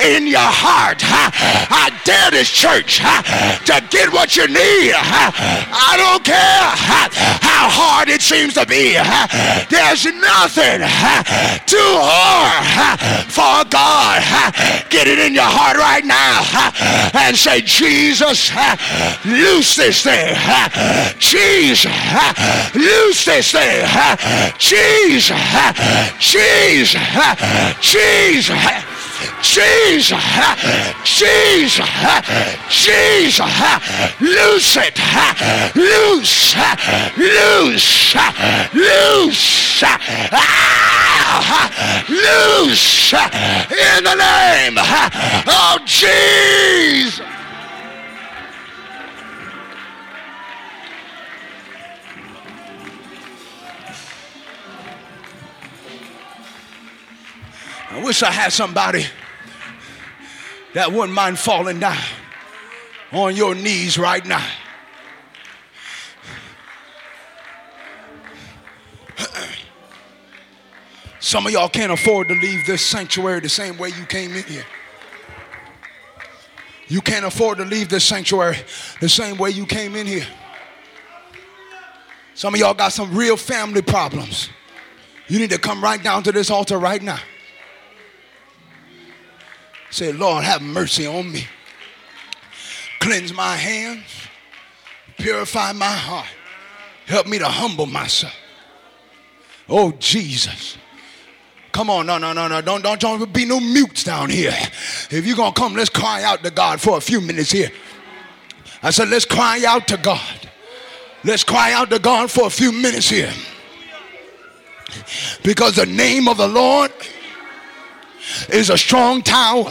Speaker 1: in your heart. I dare this church to get what you need. I don't care how hard it seems to be. There's nothing too hard for God. Get it in your heart right now and say, Jesus, loose this thing. Jesus, loose this thing. Jesus, Jesus, Jesus. Jesus, Jesus, Jesus, loose it, loose, loose, loose, ah, loose in the name of Jesus. I wish I had somebody that wouldn't mind falling down on your knees right now. Some of y'all can't afford to leave this sanctuary the same way you came in here. You can't afford to leave this sanctuary the same way you came in here. Some of y'all got some real family problems. You need to come right down to this altar right now. Say, Lord, have mercy on me. Cleanse my hands. Purify my heart. Help me to humble myself. Oh, Jesus. Come on, no, no, no, no. Don't, don't, don't be no mutes down here. If you're going to come, let's cry out to God for a few minutes here. I said, let's cry out to God. Let's cry out to God for a few minutes here. Because the name of the Lord is a strong tower,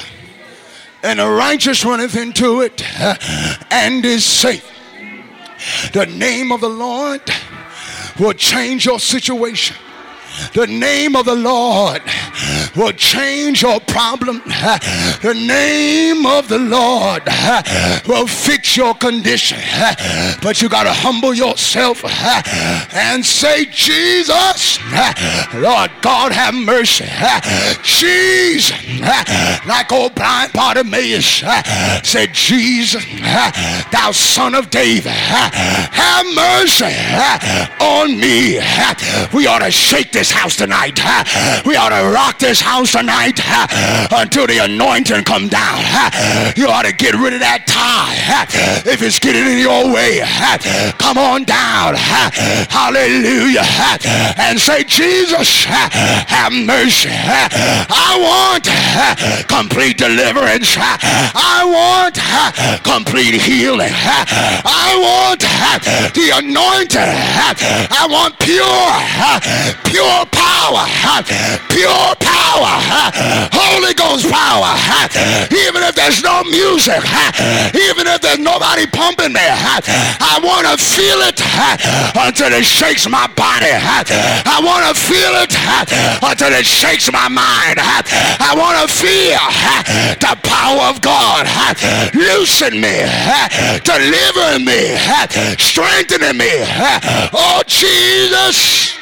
Speaker 1: and the righteous runneth into it and is safe. The name of the Lord will change your situation. The name of the Lord will change your problem. The name of the Lord will fix your condition. But you got to humble yourself and say, Jesus, Lord God, have mercy. Jesus, like old blind Bartimaeus said, Jesus, thou son of David, have mercy on me. We ought to shake this house tonight. We ought to rock this house tonight uh, until the anointing come down. You ought to get rid of that tie uh, if it's getting in your way. Come on down. Hallelujah. And say, Jesus, have mercy. I want complete deliverance. I want complete healing. I want the anointing. I want pure, pure power, pure power, Holy Ghost power. Even if there's no music, even if there's nobody pumping me, I want to feel it until it shakes my body. I want to feel it until it shakes my mind. I want to feel the power of God loosen me, delivering me, strengthening me. Oh, Jesus.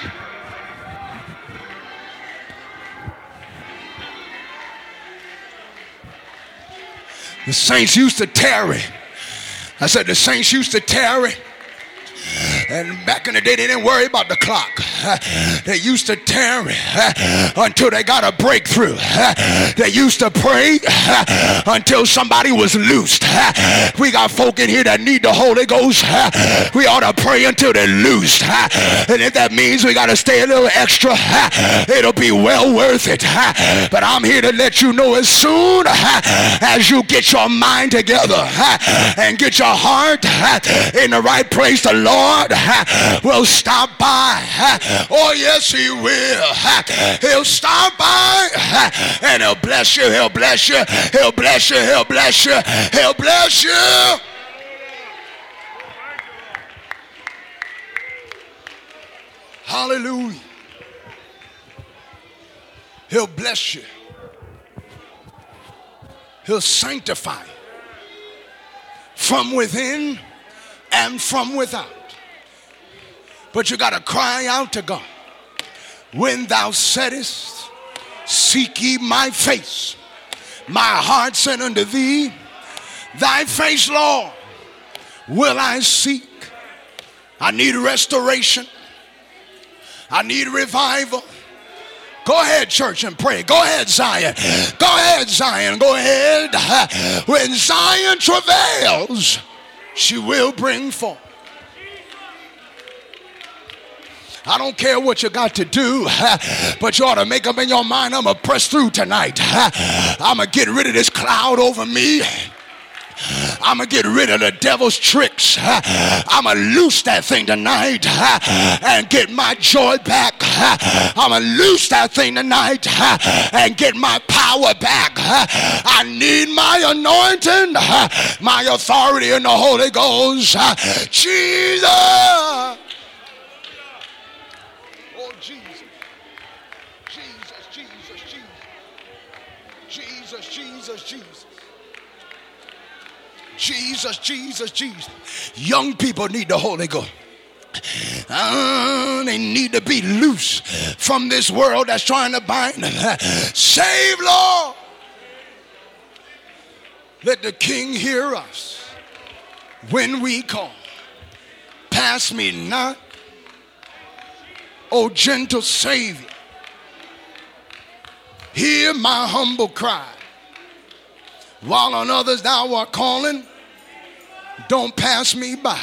Speaker 1: The saints used to tarry. I said the saints used to tarry. And back in the day, they didn't worry about the clock. They used to tarry uh, until they got a breakthrough. They used to pray uh, until somebody was loosed. We got folk in here that need the Holy Ghost. We ought to pray until they're loosed. And if that means we got to stay a little extra, it'll be well worth it. But I'm here to let you know as soon as you get your mind together and get your heart in the right place, the Lord will stop by. Oh, yes, He will. He'll stop by and He'll bless you. He'll bless you. He'll bless you. He'll bless you. He'll bless you. Hallelujah. He'll bless you. He'll sanctify from within and from without. But you got to cry out to God. When thou saidest, Seek ye my face, my heart said unto thee, Thy face, Lord, will I seek. I need restoration. I need revival. Go ahead, church, and pray. Go ahead, Zion. Go ahead, Zion. Go ahead. When Zion travails, she will bring forth. I don't care what you got to do, but you ought to make up in your mind I'm going to press through tonight. I'm going to get rid of this cloud over me. I'm going to get rid of the devil's tricks. I'm going to loose that thing tonight and get my joy back. I'm going to loose that thing tonight and get my power back. I need my anointing, my authority in the Holy Ghost. Jesus, Jesus, Jesus. Jesus, Jesus, Jesus. Jesus, Jesus. Young people need the Holy Ghost. Uh, they need to be loose from this world that's trying to bind them. Save, Lord. Let the King hear us when we call. Pass me not, O gentle Savior. Hear my humble cry. While on others thou art calling, don't pass me by.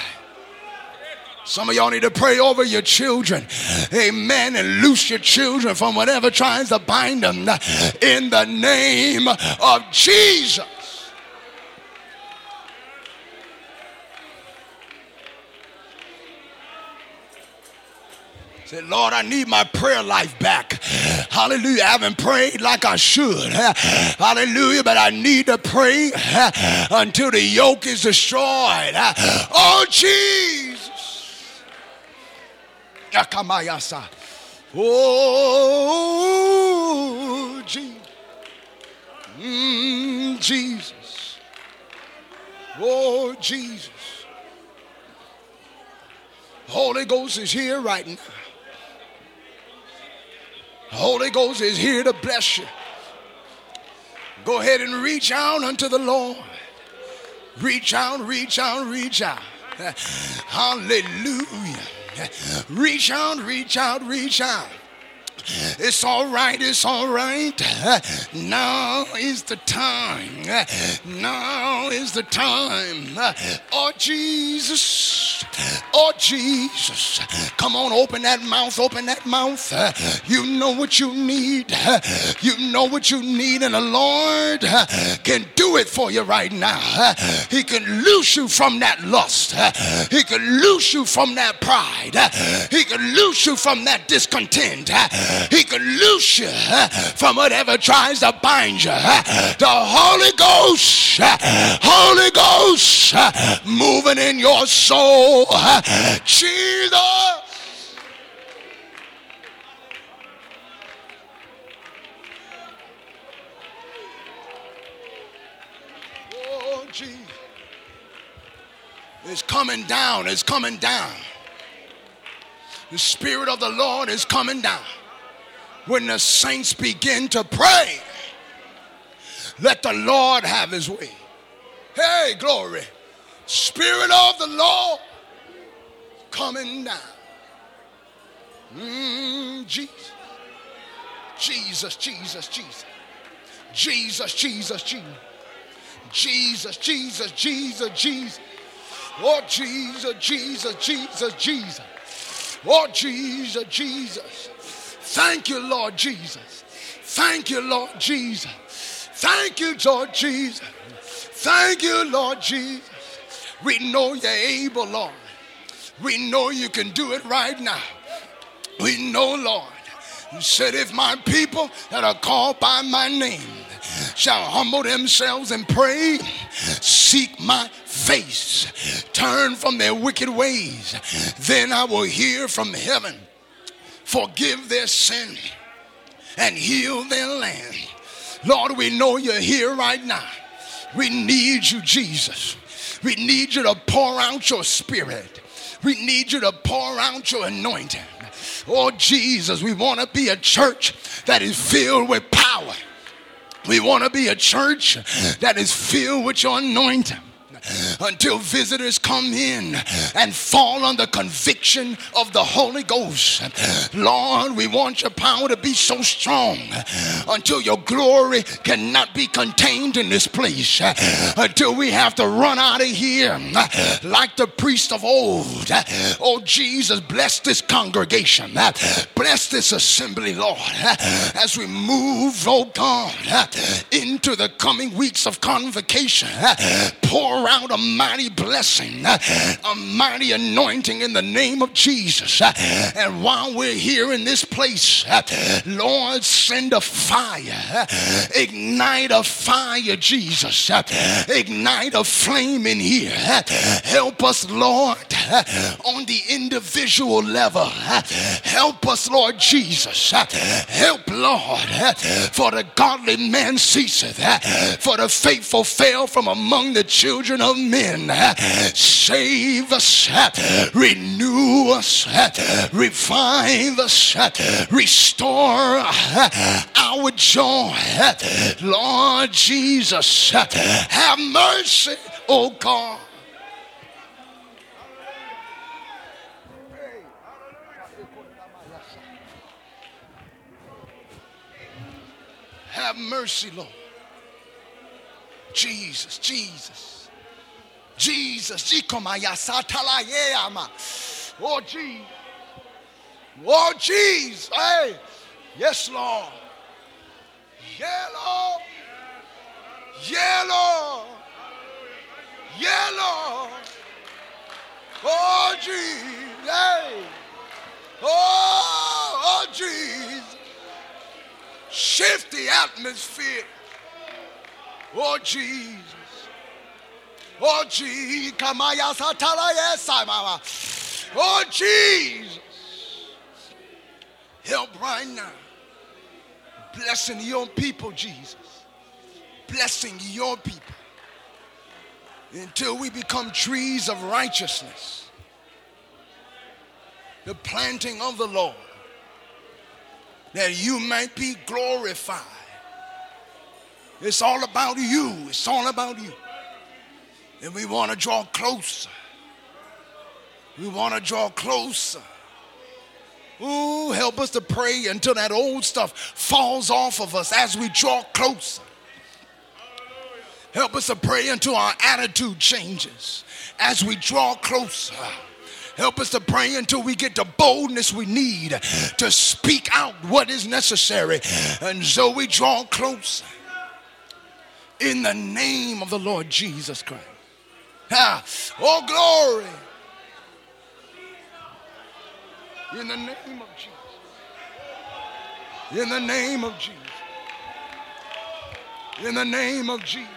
Speaker 1: Some of y'all need to pray over your children. Amen. And loose your children from whatever tries to bind them in the name of Jesus. Say, Lord, I need my prayer life back. Hallelujah. I haven't prayed like I should. Hallelujah. But I need to pray until the yoke is destroyed. Oh, Jesus. Oh, Jesus. Mm, Jesus. Oh, Jesus. Holy Ghost is here right now. Holy Ghost is here to bless you. Go ahead and reach out unto the Lord. Reach out, reach out, reach out. Hallelujah. Reach out, reach out, reach out. It's all right, it's all right. Now is the time. Now is the time. Oh, Jesus. Oh, Jesus. Come on, open that mouth, open that mouth. You know what you need. You know what you need, and the Lord can do it for you right now. He can loose you from that lust. He can loose you from that pride. He can loose you from that discontent. He can loose you from whatever tries to bind you. The Holy Ghost, Holy Ghost, moving in your soul. Jesus. Oh, Jesus. It's coming down. It's coming down. The Spirit of the Lord is coming down when the saints begin to pray. Let the Lord have his way. Hey, glory. Spirit of the Lord coming down. Mm, Jesus. Jesus, Jesus, Jesus. Jesus, Jesus, Jesus. Jesus, Jesus, Jesus, Jesus. Oh, Jesus, Jesus, Jesus, Jesus. Oh, Jesus, Jesus. Thank you, Lord Jesus. Thank you, Lord Jesus. Thank you, Lord Jesus. Thank you, Lord Jesus. We know you're able, Lord. We know you can do it right now. We know, Lord. You said, if my people that are called by my name shall humble themselves and pray, seek my face, turn from their wicked ways, then I will hear from heaven, forgive their sin, and heal their land. Lord, we know you're here right now. We need you, Jesus. We need you to pour out your spirit. We need you to pour out your anointing. Oh, Jesus, we want to be a church that is filled with power. We want to be a church that is filled with your anointing until visitors come in and fall under conviction of the Holy Ghost. Lord, we want your power to be so strong until your glory cannot be contained in this place, until we have to run out of here like the priest of old. Oh, Jesus, bless this congregation, bless this assembly, Lord, as we move, oh God, into the coming weeks of convocation. Pour out a mighty blessing, a mighty anointing in the name of Jesus. And while we're here in this place, Lord, send a fire, ignite a fire, Jesus, ignite a flame in here. Help us, Lord, on the individual level. Help us, Lord Jesus. Help, Lord, for the godly man ceaseth, for the faithful fail from among the children of men. Save us, renew us, revive us, restore our joy. Lord Jesus, have mercy, oh God. Have mercy, Lord. Jesus, Jesus. Jesus. Oh, Jesus. Oh, Jesus. Hey. Yes, Lord. Lord. Yeah, Lord. Oh, Jesus. Hey. Oh, oh, Jesus. Shift the atmosphere. Oh, Jesus. Oh, Jesus. Oh, Jesus. Help right now. Blessing your people, Jesus. Blessing your people. Until we become trees of righteousness. The planting of the Lord. That you might be glorified. It's all about you. It's all about you. And we want to draw closer. We want to draw closer. Ooh, help us to pray until that old stuff falls off of us as we draw closer. Help us to pray until our attitude changes as we draw closer. Help us to pray until we get the boldness we need to speak out what is necessary. And so we draw closer in the name of the Lord Jesus Christ. Ah, oh, glory. In the name of Jesus. In the name of Jesus. In the name of Jesus.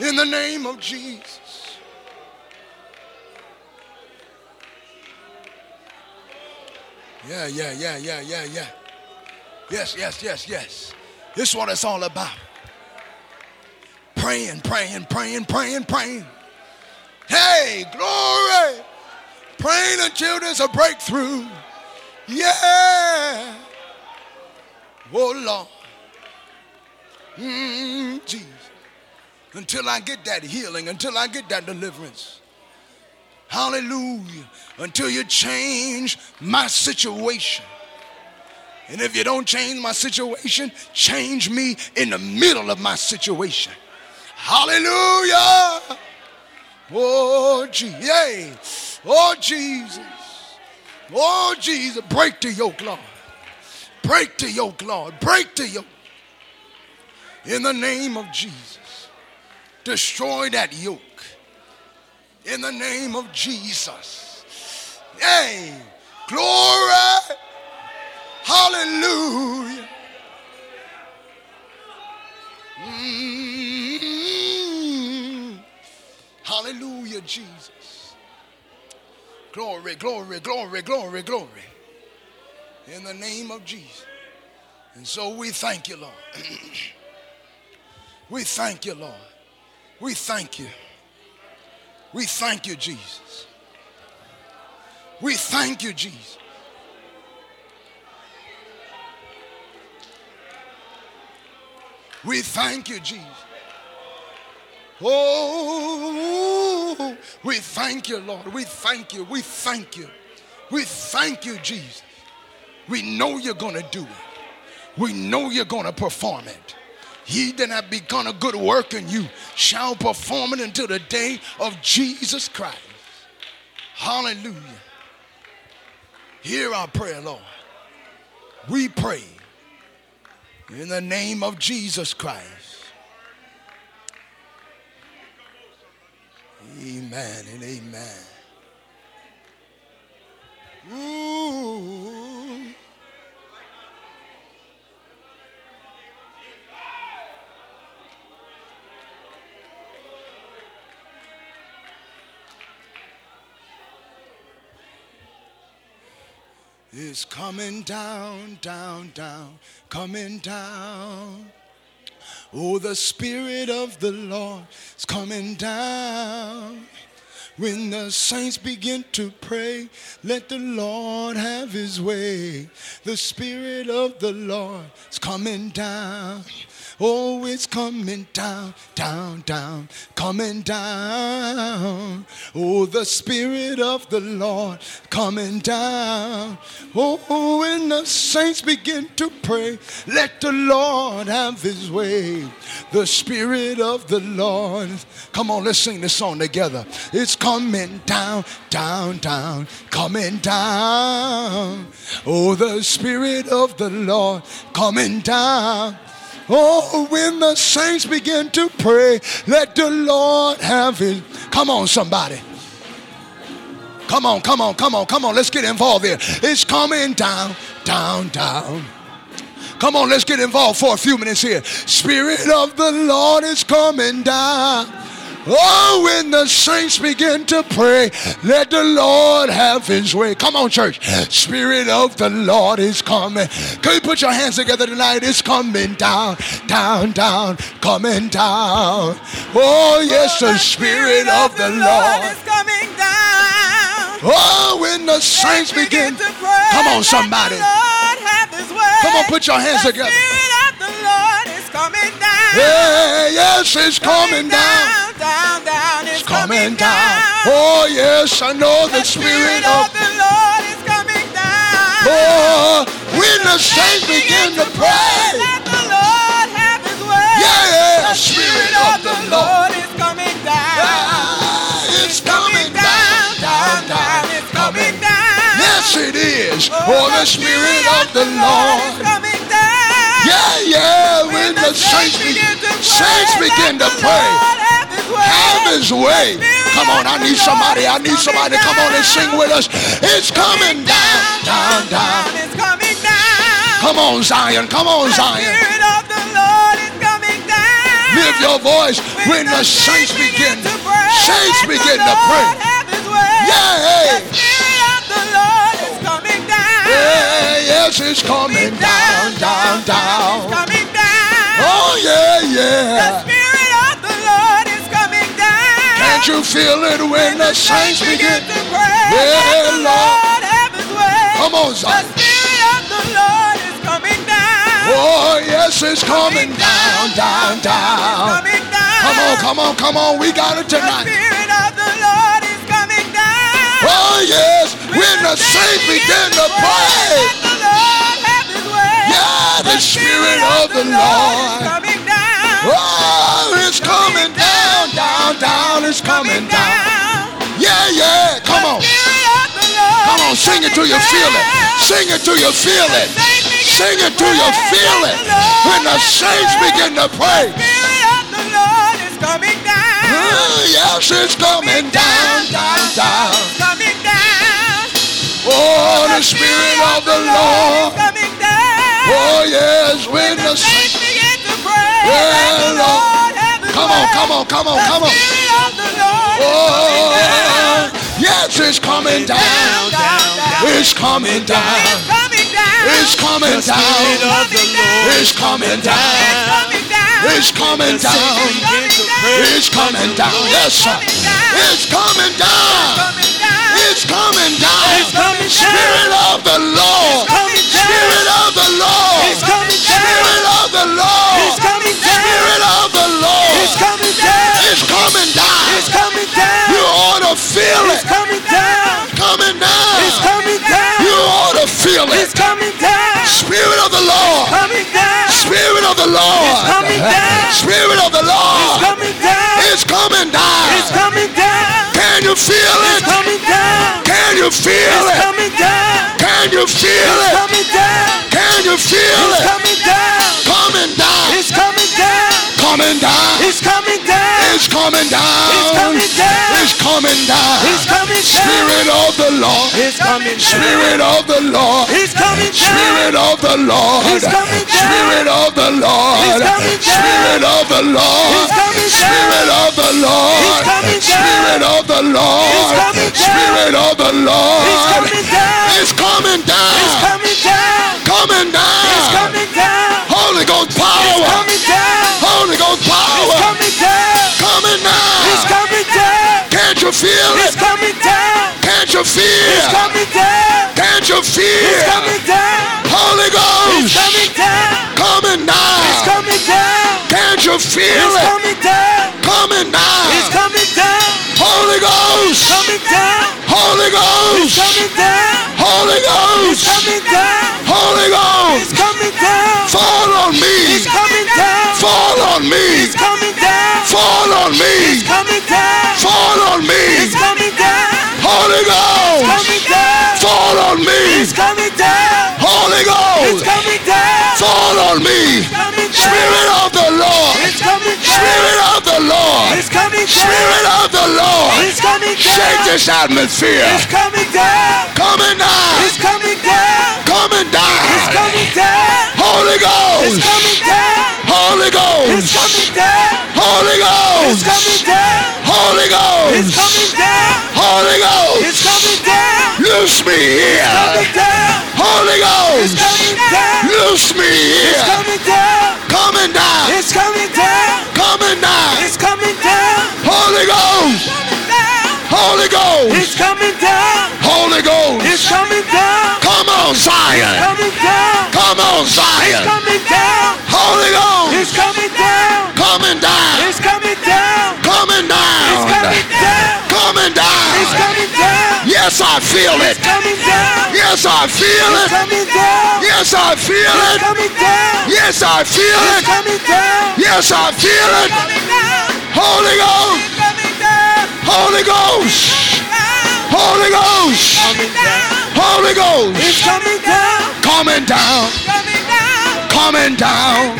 Speaker 1: In the name of Jesus. Yeah, yeah, yeah, yeah, yeah, yeah. Yes, yes, yes, yes. This is what it's all about. Praying, praying, praying, praying, praying. Hey, glory. Praying until there's a breakthrough. Yeah. Oh, Lord. Mm, Jesus. Until I get that healing, until I get that deliverance. Hallelujah. Until you change my situation. And if you don't change my situation, change me in the middle of my situation. Hallelujah. Oh, Jesus. Oh, Jesus. Oh, Jesus. Break the yoke, Lord. Break the yoke, Lord. Break the yoke. In the name of Jesus. Destroy that yoke. In the name of Jesus. Hey, glory. Hallelujah. Mm. Hallelujah, Jesus. Glory, glory, glory, glory, glory. In the name of Jesus. And so we thank you, Lord. we thank you, Lord. We thank you. We thank you, Jesus. We thank you, Jesus. We thank you, Jesus. Oh, we thank you, Lord. We thank you. We thank you. We thank you, Jesus. We know you're going to do it. We know you're going to perform it. He that hath begun a good work in you shall perform it until the day of Jesus Christ. Hallelujah. Hear our prayer, Lord. We pray in the name of Jesus Christ. Amen and amen. Ooh. It's coming down, down, down, coming down. Oh, the Spirit of the Lord is coming down. When the saints begin to pray, let the Lord have his way. The Spirit of the Lord is coming down. Oh, it's coming down, down, down, coming down. Oh, the Spirit of the Lord coming down. Oh, when the saints begin to pray, let the Lord have his way. The Spirit of the Lord. Come on, let's sing this song together. It's coming down, down, down, coming down. Oh, the Spirit of the Lord coming down. Oh, when the saints begin to pray, let the Lord have his. Come on, somebody. Come on, come on, come on, come on. Let's get involved here. It's coming down, down, down. Come on, let's get involved for a few minutes here. Spirit of the Lord is coming down. Oh, when the saints begin to pray, let the Lord have his way. Come on, church. Spirit of the Lord is coming. Can you put your hands together tonight? It's coming down, down, down, coming down. Oh, yes, oh, the Spirit of the Lord
Speaker 2: is coming down.
Speaker 1: Oh, when the saints begin
Speaker 2: to pray,
Speaker 1: Come on,
Speaker 2: let
Speaker 1: somebody.
Speaker 2: the Lord have his way.
Speaker 1: Come on, put your hands
Speaker 2: the
Speaker 1: together.
Speaker 2: Spirit of the Lord is coming down.
Speaker 1: Yeah, yes, it's coming down.
Speaker 2: Down, down,
Speaker 1: It's
Speaker 2: it's
Speaker 1: coming down. Oh, yes, I know the
Speaker 2: the
Speaker 1: Spirit
Speaker 2: Spirit
Speaker 1: of
Speaker 2: of the Lord is coming down.
Speaker 1: Oh, when the saints begin to pray.
Speaker 2: Let the Lord have his way.
Speaker 1: Yeah,
Speaker 2: the
Speaker 1: Spirit
Speaker 2: Spirit
Speaker 1: of
Speaker 2: of
Speaker 1: the Lord.
Speaker 2: Lord is coming down.
Speaker 1: Ah, it's coming down, down, down.
Speaker 2: It's coming down.
Speaker 1: Yes, it is. Oh, the Spirit of the
Speaker 2: is
Speaker 1: Lord.
Speaker 2: coming down.
Speaker 1: Yeah, yeah, when the saints begin, saints begin to pray. Have his way. Come on, I need somebody. I need somebody to come on and sing with us. It's coming down, down, down.
Speaker 2: It's coming down.
Speaker 1: Come on, Zion. Come on, Zion.
Speaker 2: Spirit of the Lord is coming down.
Speaker 1: Lift your voice when the saints begin. Saints begin to pray. Yeah.
Speaker 2: The Spirit of the Lord is coming down.
Speaker 1: Yeah, yes, it's coming down, down, down.
Speaker 2: coming down.
Speaker 1: Oh, yeah, yeah. Can't you feel it when the saints begin?
Speaker 2: to pray. Let the
Speaker 1: Lord.
Speaker 2: Have his way.
Speaker 1: Come on,
Speaker 2: The Spirit of the Lord is coming down.
Speaker 1: Oh, yes, it's coming down, down, down. Come on, come on, come on. We got it tonight. The.
Speaker 2: Spirit of the Lord is coming down.
Speaker 1: Oh, yes. When the saints begin to pray.
Speaker 2: Let the Lord have his way.
Speaker 1: Yeah, the Spirit of the Lord.
Speaker 2: coming down.
Speaker 1: Oh, it's coming It's coming down. Yeah, yeah. Come on.
Speaker 2: Spirit of the Lord
Speaker 1: Come on, sing it till you feel it. Sing it till you feel it. Sing it till you feel it. When the saints begin to pray.
Speaker 2: Spirit of the Lord is coming down.
Speaker 1: Oh, yes, it's coming down, down, down.
Speaker 2: Coming down.
Speaker 1: Oh, the Spirit of the Lord.
Speaker 2: Coming down.
Speaker 1: Oh, yes, when the
Speaker 2: Saints begin to pray.
Speaker 1: Yeah,
Speaker 2: Let the
Speaker 1: Lord.
Speaker 2: Lord have his
Speaker 1: Come on, come on, come on, come on. Oh, yes, it's coming down. It's coming down.
Speaker 2: It's coming down.
Speaker 1: It's coming down. It's coming down. It's coming down. It's coming down. Yes, sir. It's coming down.
Speaker 2: coming.
Speaker 1: It's coming down.
Speaker 2: It's coming down.
Speaker 1: Spirit of the Lord. Spirit of the Lord.
Speaker 2: Coming down. It's coming down. Can
Speaker 1: you feel it?
Speaker 2: It's coming down.
Speaker 1: Can you feel
Speaker 2: It's
Speaker 1: it?
Speaker 2: coming down.
Speaker 1: Can you feel
Speaker 2: It's
Speaker 1: it?
Speaker 2: coming down.
Speaker 1: Can you feel
Speaker 2: It's
Speaker 1: it?
Speaker 2: coming down. Coming down. It's coming down.
Speaker 1: Coming down.
Speaker 2: It's coming down.
Speaker 1: It's coming down.
Speaker 2: It's coming down.
Speaker 1: It's coming down.
Speaker 2: It's coming down.
Speaker 1: Spirit of the Lord.
Speaker 2: It's coming down.
Speaker 1: Spirit of the Lord.
Speaker 2: It's coming down.
Speaker 1: Spirit of the Lord.
Speaker 2: It's coming down.
Speaker 1: Spirit of the Lord.
Speaker 2: It's coming down.
Speaker 1: Spirit of the Lord.
Speaker 2: It's coming down.
Speaker 1: Spirit of the Lord.
Speaker 2: It's coming down.
Speaker 1: Spirit of the Lord.
Speaker 2: It's coming down.
Speaker 1: Spirit of the Lord.
Speaker 2: It's coming down.
Speaker 1: It's coming down.
Speaker 2: It's coming down.
Speaker 1: Coming down.
Speaker 2: It's coming down.
Speaker 1: Holy Ghost
Speaker 2: It's
Speaker 1: power.
Speaker 2: coming
Speaker 1: feel
Speaker 2: It's
Speaker 1: it?
Speaker 2: coming down.
Speaker 1: Can't you feel
Speaker 2: It's coming down.
Speaker 1: Can't you feel
Speaker 2: It's coming down.
Speaker 1: Holy
Speaker 2: It's
Speaker 1: Ghost
Speaker 2: coming down.
Speaker 1: coming
Speaker 2: It's coming down.
Speaker 1: Can't you feel
Speaker 2: It's
Speaker 1: it?
Speaker 2: coming down.
Speaker 1: Coming
Speaker 2: now.
Speaker 1: It's
Speaker 2: coming down.
Speaker 1: Holy Ghost.
Speaker 2: Coming down.
Speaker 1: Holy
Speaker 2: It's
Speaker 1: Ghost.
Speaker 2: coming down.
Speaker 1: Holy
Speaker 2: It's
Speaker 1: Ghost.
Speaker 2: coming down.
Speaker 1: Holy
Speaker 2: It's
Speaker 1: Ghost.
Speaker 2: coming down.
Speaker 1: Fall on me.
Speaker 2: It's coming down.
Speaker 1: Fall on me.
Speaker 2: It's coming.
Speaker 1: Fall on me.
Speaker 2: It's coming down.
Speaker 1: Fall on me.
Speaker 2: It's coming down.
Speaker 1: Holy Ghost. Fall on me.
Speaker 2: It's coming down.
Speaker 1: Holy Ghost. Fall on me. Spirit of the Lord.
Speaker 2: It's coming down.
Speaker 1: Spirit of the Lord.
Speaker 2: It's coming down.
Speaker 1: Spirit of the Lord.
Speaker 2: It's coming down.
Speaker 1: Shake this atmosphere.
Speaker 2: It's coming down.
Speaker 1: Coming now.
Speaker 2: It's coming down.
Speaker 1: Come
Speaker 2: it's coming down.
Speaker 1: Holy Ghost.
Speaker 2: It's
Speaker 1: Ghost.
Speaker 2: coming down.
Speaker 1: Holy Ghost.
Speaker 2: It's
Speaker 1: Ghost.
Speaker 2: coming down.
Speaker 1: Holy Ghost.
Speaker 2: It's
Speaker 1: Ghost.
Speaker 2: coming down.
Speaker 1: Holy Ghost.
Speaker 2: It's
Speaker 1: Ghost.
Speaker 2: coming down.
Speaker 1: Holy Ghost.
Speaker 2: It's
Speaker 1: Ghost.
Speaker 2: coming down.
Speaker 1: Loose me here.
Speaker 2: Coming down.
Speaker 1: Holy Ghost.
Speaker 2: It's
Speaker 1: Ghost.
Speaker 2: coming down.
Speaker 1: Loose me
Speaker 2: It's
Speaker 1: here.
Speaker 2: coming down.
Speaker 1: Coming down.
Speaker 2: It's coming down.
Speaker 1: Coming down.
Speaker 2: It's coming down.
Speaker 1: Holy Ghost. Holy Ghost.
Speaker 2: It's coming down.
Speaker 1: Holy Ghost.
Speaker 2: It's coming down.
Speaker 1: Come on, Zion. Come on,
Speaker 2: It's
Speaker 1: Zion.
Speaker 2: coming down.
Speaker 1: Holy Ghost.
Speaker 2: It's coming down.
Speaker 1: Coming down.
Speaker 2: It's coming down.
Speaker 1: Coming
Speaker 2: It's
Speaker 1: down.
Speaker 2: coming down.
Speaker 1: Coming
Speaker 2: It's coming down.
Speaker 1: Yes, I feel it.
Speaker 2: It's coming down.
Speaker 1: Yes, I feel
Speaker 2: It's
Speaker 1: it.
Speaker 2: coming down.
Speaker 1: Yes, I feel
Speaker 2: It's
Speaker 1: it.
Speaker 2: coming down.
Speaker 1: Yes, I feel
Speaker 2: It's
Speaker 1: it.
Speaker 2: coming down.
Speaker 1: Yes, I feel it.
Speaker 2: Down.
Speaker 1: Holy Ghost.
Speaker 2: It's coming down.
Speaker 1: Holy Ghost.
Speaker 2: Down.
Speaker 1: Holy Ghost. Holy Ghost.
Speaker 2: It's coming down.
Speaker 1: Coming down.
Speaker 2: Coming down.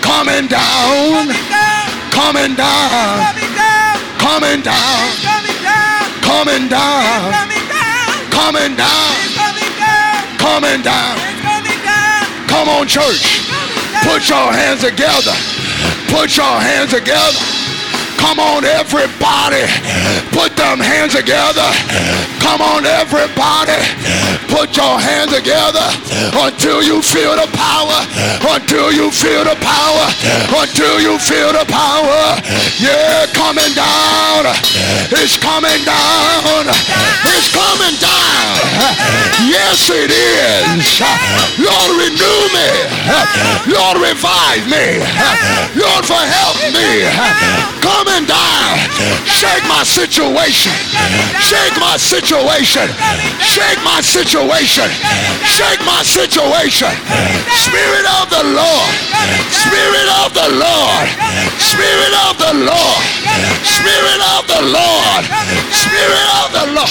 Speaker 1: Coming down.
Speaker 2: Coming down.
Speaker 1: Coming down.
Speaker 2: Coming down. Coming down. Coming down.
Speaker 1: Come on, church. Put your hands together. Put your hands together. Come on, everybody. Put them hands together. Come on, everybody. Put your hands together until you feel the power. Until you feel the power. Until you feel the power. Yeah, coming down. It's coming down. It's coming down. Yes, it is. Lord, renew me. Lord, revive me. Lord, for help me. Come and die. Shake my situation. Shake my situation. Shake my situation. Shake my situation. Spirit of the Lord. Spirit of the Lord. Spirit of the Lord. Spirit of the Lord. Spirit of the Lord.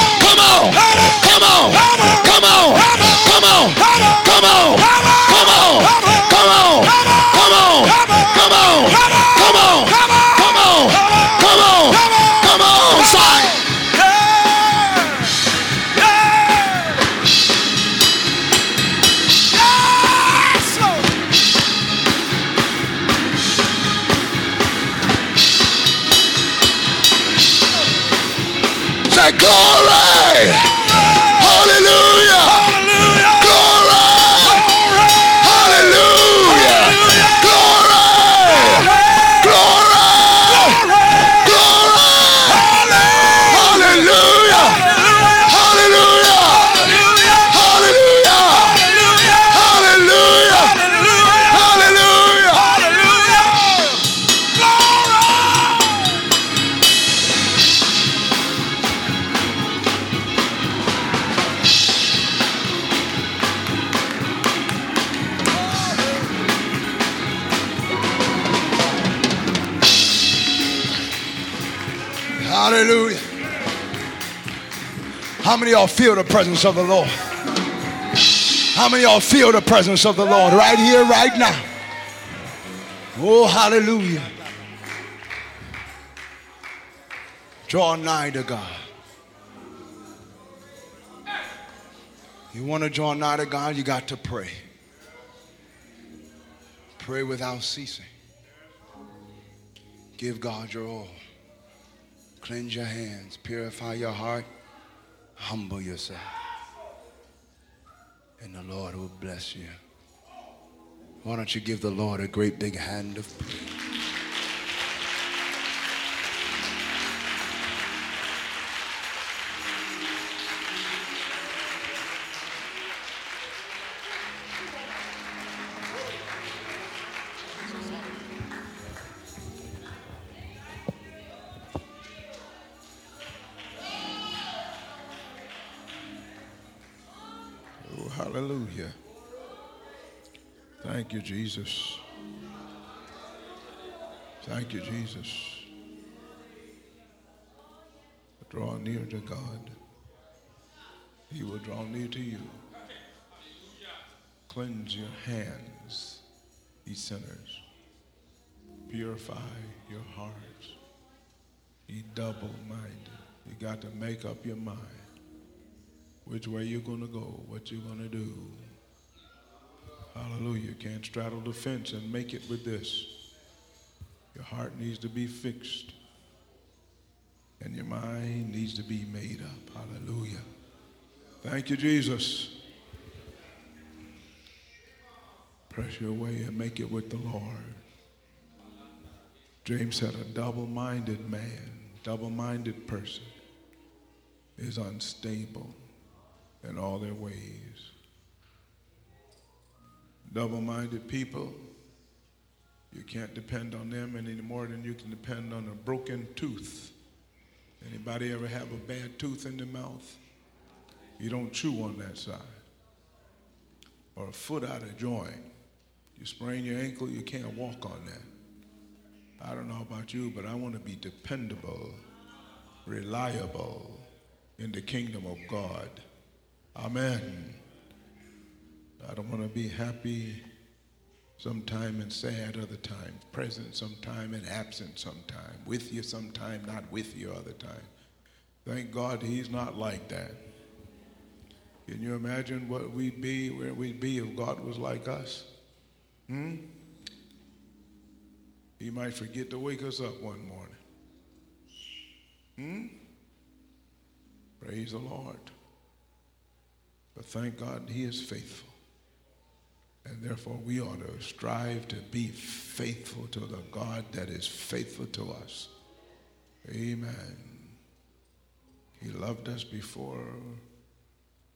Speaker 1: Glory. Hallelujah.
Speaker 2: Hallelujah!
Speaker 1: Many y'all feel the presence of the Lord? How many of y'all feel the presence of the Lord right here, right now? Oh, hallelujah. Draw nigh to God. You want to draw nigh to God, you got to pray. Pray without ceasing. Give God your all. Cleanse your hands, purify your heart, humble yourself. And the Lord will bless you. Why don't you give the Lord a great big hand of praise?
Speaker 3: Thank you, Jesus. Thank you, Jesus. Draw near to God. He will draw near to you. Cleanse your hands, ye sinners. Purify your hearts. Ye double minded. You got to make up your mind which way you're going to go, what you're going to do. Hallelujah. You can't straddle the fence and make it with this. Your heart needs to be fixed, and your mind needs to be made up. Hallelujah. Thank you, Jesus. Press your way and make it with the Lord. James said, a double minded man, double minded person is unstable in all their ways. Double minded people, you can't depend on them any more than you can depend on a broken tooth. Anybody ever have a bad tooth in the mouth? You don't chew on that side. Or a foot out of joint. You sprain your ankle, you can't walk on that. I don't know about you, but I want to be dependable, reliable in the kingdom of God. Amen. I don't want to be happy sometime and sad other time, present sometime and absent sometime, with you sometime, not with you other time. Thank God he's not like that. Can you imagine what we'd be, where we'd be if God was like us? Hmm? He might forget to wake us up one morning. Hmm?
Speaker 1: Praise the Lord. But thank God he is faithful. And therefore, we ought to strive to be faithful to the God that is faithful to us. Amen. He loved us before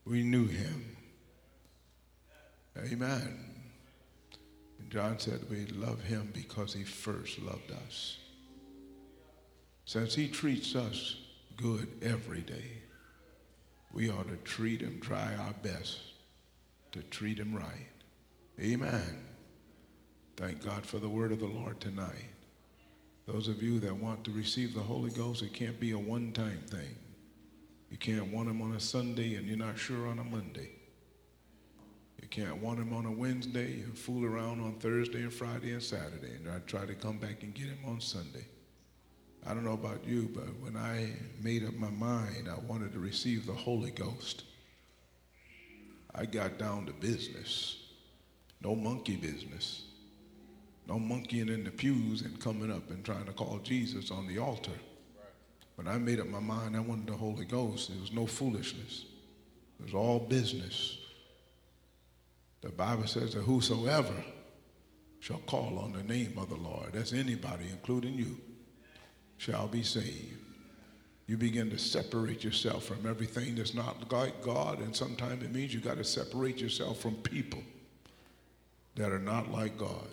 Speaker 1: we knew him. Amen. And John said we love him because he first loved us. Since he treats us good every day, we ought to treat him, try our best to treat him right. Amen. Thank God for the word of the Lord tonight. Those of you that want to receive the Holy Ghost, it can't be a one time thing. You can't want him on a Sunday and you're not sure on a Monday. You can't want him on a Wednesday and fool around on Thursday and Friday and Saturday and I try to come back and get him on Sunday. I don't know about you, but when I made up my mind I wanted to receive the Holy Ghost, I got down to business. No monkey business. No monkeying in the pews and coming up and trying to call Jesus on the altar. When I made up my mind I wanted the Holy Ghost, it was no foolishness. It was all business. The Bible says that whosoever shall call on the name of the Lord, that's anybody, including you, shall be saved. You begin to separate yourself from everything that's not like God, and sometimes it means you got to separate yourself from people that are not like God,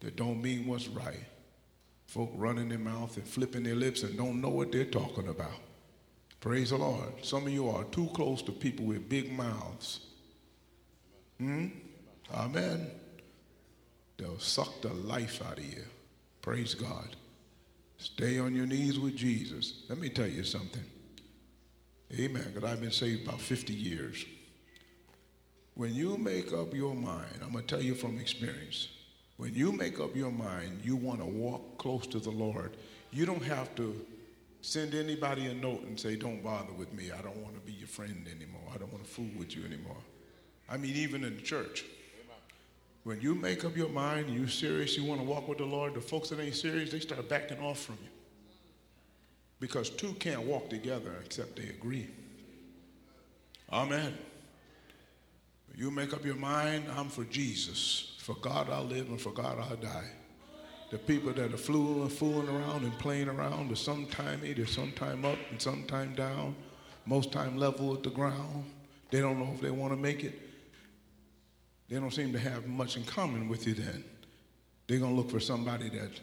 Speaker 1: that don't mean what's right. Folk running their mouth and flipping their lips and don't know what they're talking about. Praise the Lord. Some of you are too close to people with big mouths. Hmm? Amen. They'll suck the life out of you. Praise God. Stay on your knees with Jesus. Let me tell you something. Amen. Because I've been saved about 50 years. When you make up your mind, I'm going to tell you from experience, when you make up your mind you want to walk close to the Lord, you don't have to send anybody a note and say, Don't bother with me. I don't want to be your friend anymore. I don't want to fool with you anymore. I mean, even in the church. When you make up your mind, you serious, you want to walk with the Lord, the folks that ain't serious, they start backing off from you. Because two can't walk together except they agree. Amen. You make up your mind, I'm for Jesus. For God I'll live and for God I'll die. The people that are fooling, fooling around and playing around, they're sometime either sometime up and sometime down, most time level with the ground. They don't know if they want to make it. They don't seem to have much in common with you then. They're going to look for somebody that's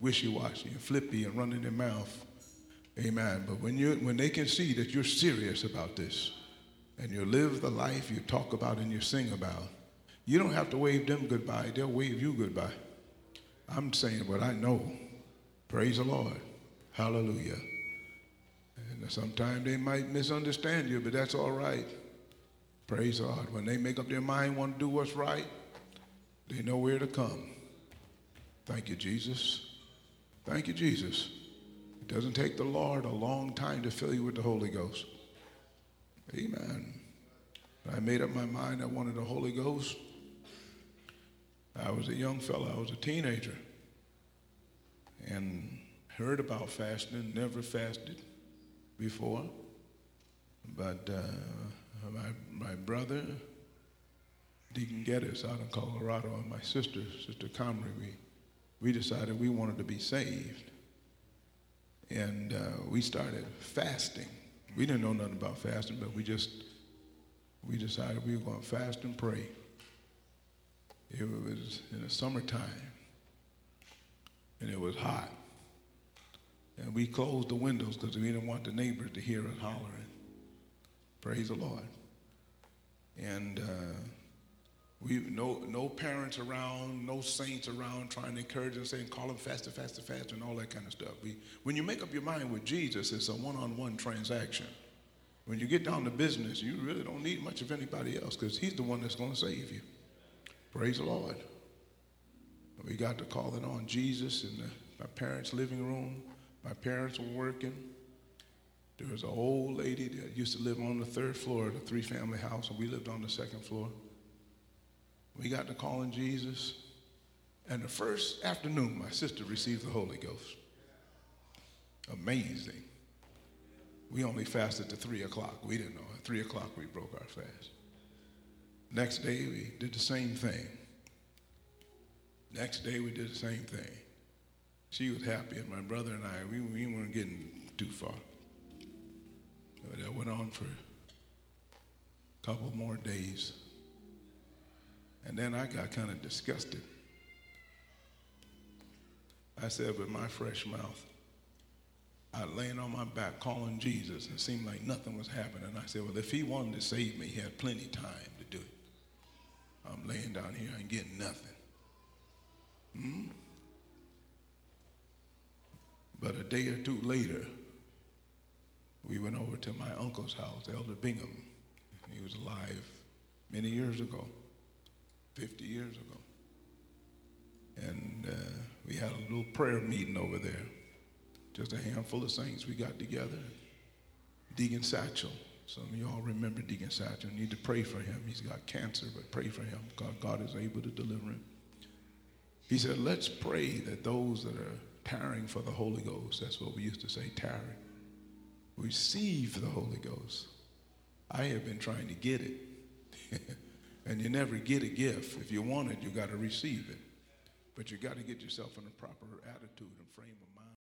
Speaker 1: wishy-washy and flippy and running their mouth. Amen. But when, you, when they can see that you're serious about this, and you live the life you talk about and you sing about, you don't have to wave them goodbye. They'll wave you goodbye. I'm saying what I know. Praise the Lord. Hallelujah. And sometimes they might misunderstand you, but that's all right. Praise God. When they make up their mind, want to do what's right, they know where to come. Thank you, Jesus. Thank you, Jesus. It doesn't take the Lord a long time to fill you with the Holy Ghost. Amen. I made up my mind I wanted the Holy Ghost. I was a young fellow, I was a teenager, and heard about fasting, never fasted before. But uh, my, my brother, Deacon Geddis out in Colorado, and my sister, Sister Comrie, we, we decided we wanted to be saved. And uh, we started fasting. We didn't know nothing about fasting, but we just we decided we were going to fast and pray. It was in the summertime, and it was hot. And we closed the windows because we didn't want the neighbors to hear us hollering. Praise the Lord. And uh, we no no parents around, no saints around trying to encourage and saying, call them faster, faster, faster, and all that kind of stuff. We, when you make up your mind with Jesus, it's a one-on-one transaction. When you get down to business, you really don't need much of anybody else because he's the one that's going to save you. Praise the Lord. We got to call it on Jesus in the, my parents' living room. My parents were working. There was an old lady that used to live on the third floor of the three family house, and we lived on the second floor. We got to calling Jesus. And the first afternoon, my sister received the Holy Ghost. Amazing. we only fasted to 3 o'clock. We didn't know. At 3 o'clock, we broke our fast. Next day, we did the same thing. Next day, we did the same thing. She was happy, and my brother and I, we, we weren't getting too far. But that went on for a couple more days. And then I got kind of disgusted. I said with my fresh mouth, I laying on my back calling Jesus and it seemed like nothing was happening. I said, well, if he wanted to save me, he had plenty of time to do it. I'm laying down here and getting nothing. Hmm? But a day or two later, we went over to my uncle's house, Elder Bingham. He was alive many years ago, 50 years ago. And uh, we had a little prayer meeting over there. Just a handful of saints. We got together. Deacon Satchel. Some of y'all remember Deacon Satchel. Need to pray for him. He's got cancer, but pray for him. God, God is able to deliver him. He said, let's pray that those that are tarrying for the Holy Ghost, that's what we used to say, tarry, receive the Holy Ghost. I have been trying to get it. and you never get a gift. If you want it, you got to receive it. But you got to get yourself in a proper attitude and frame of mind.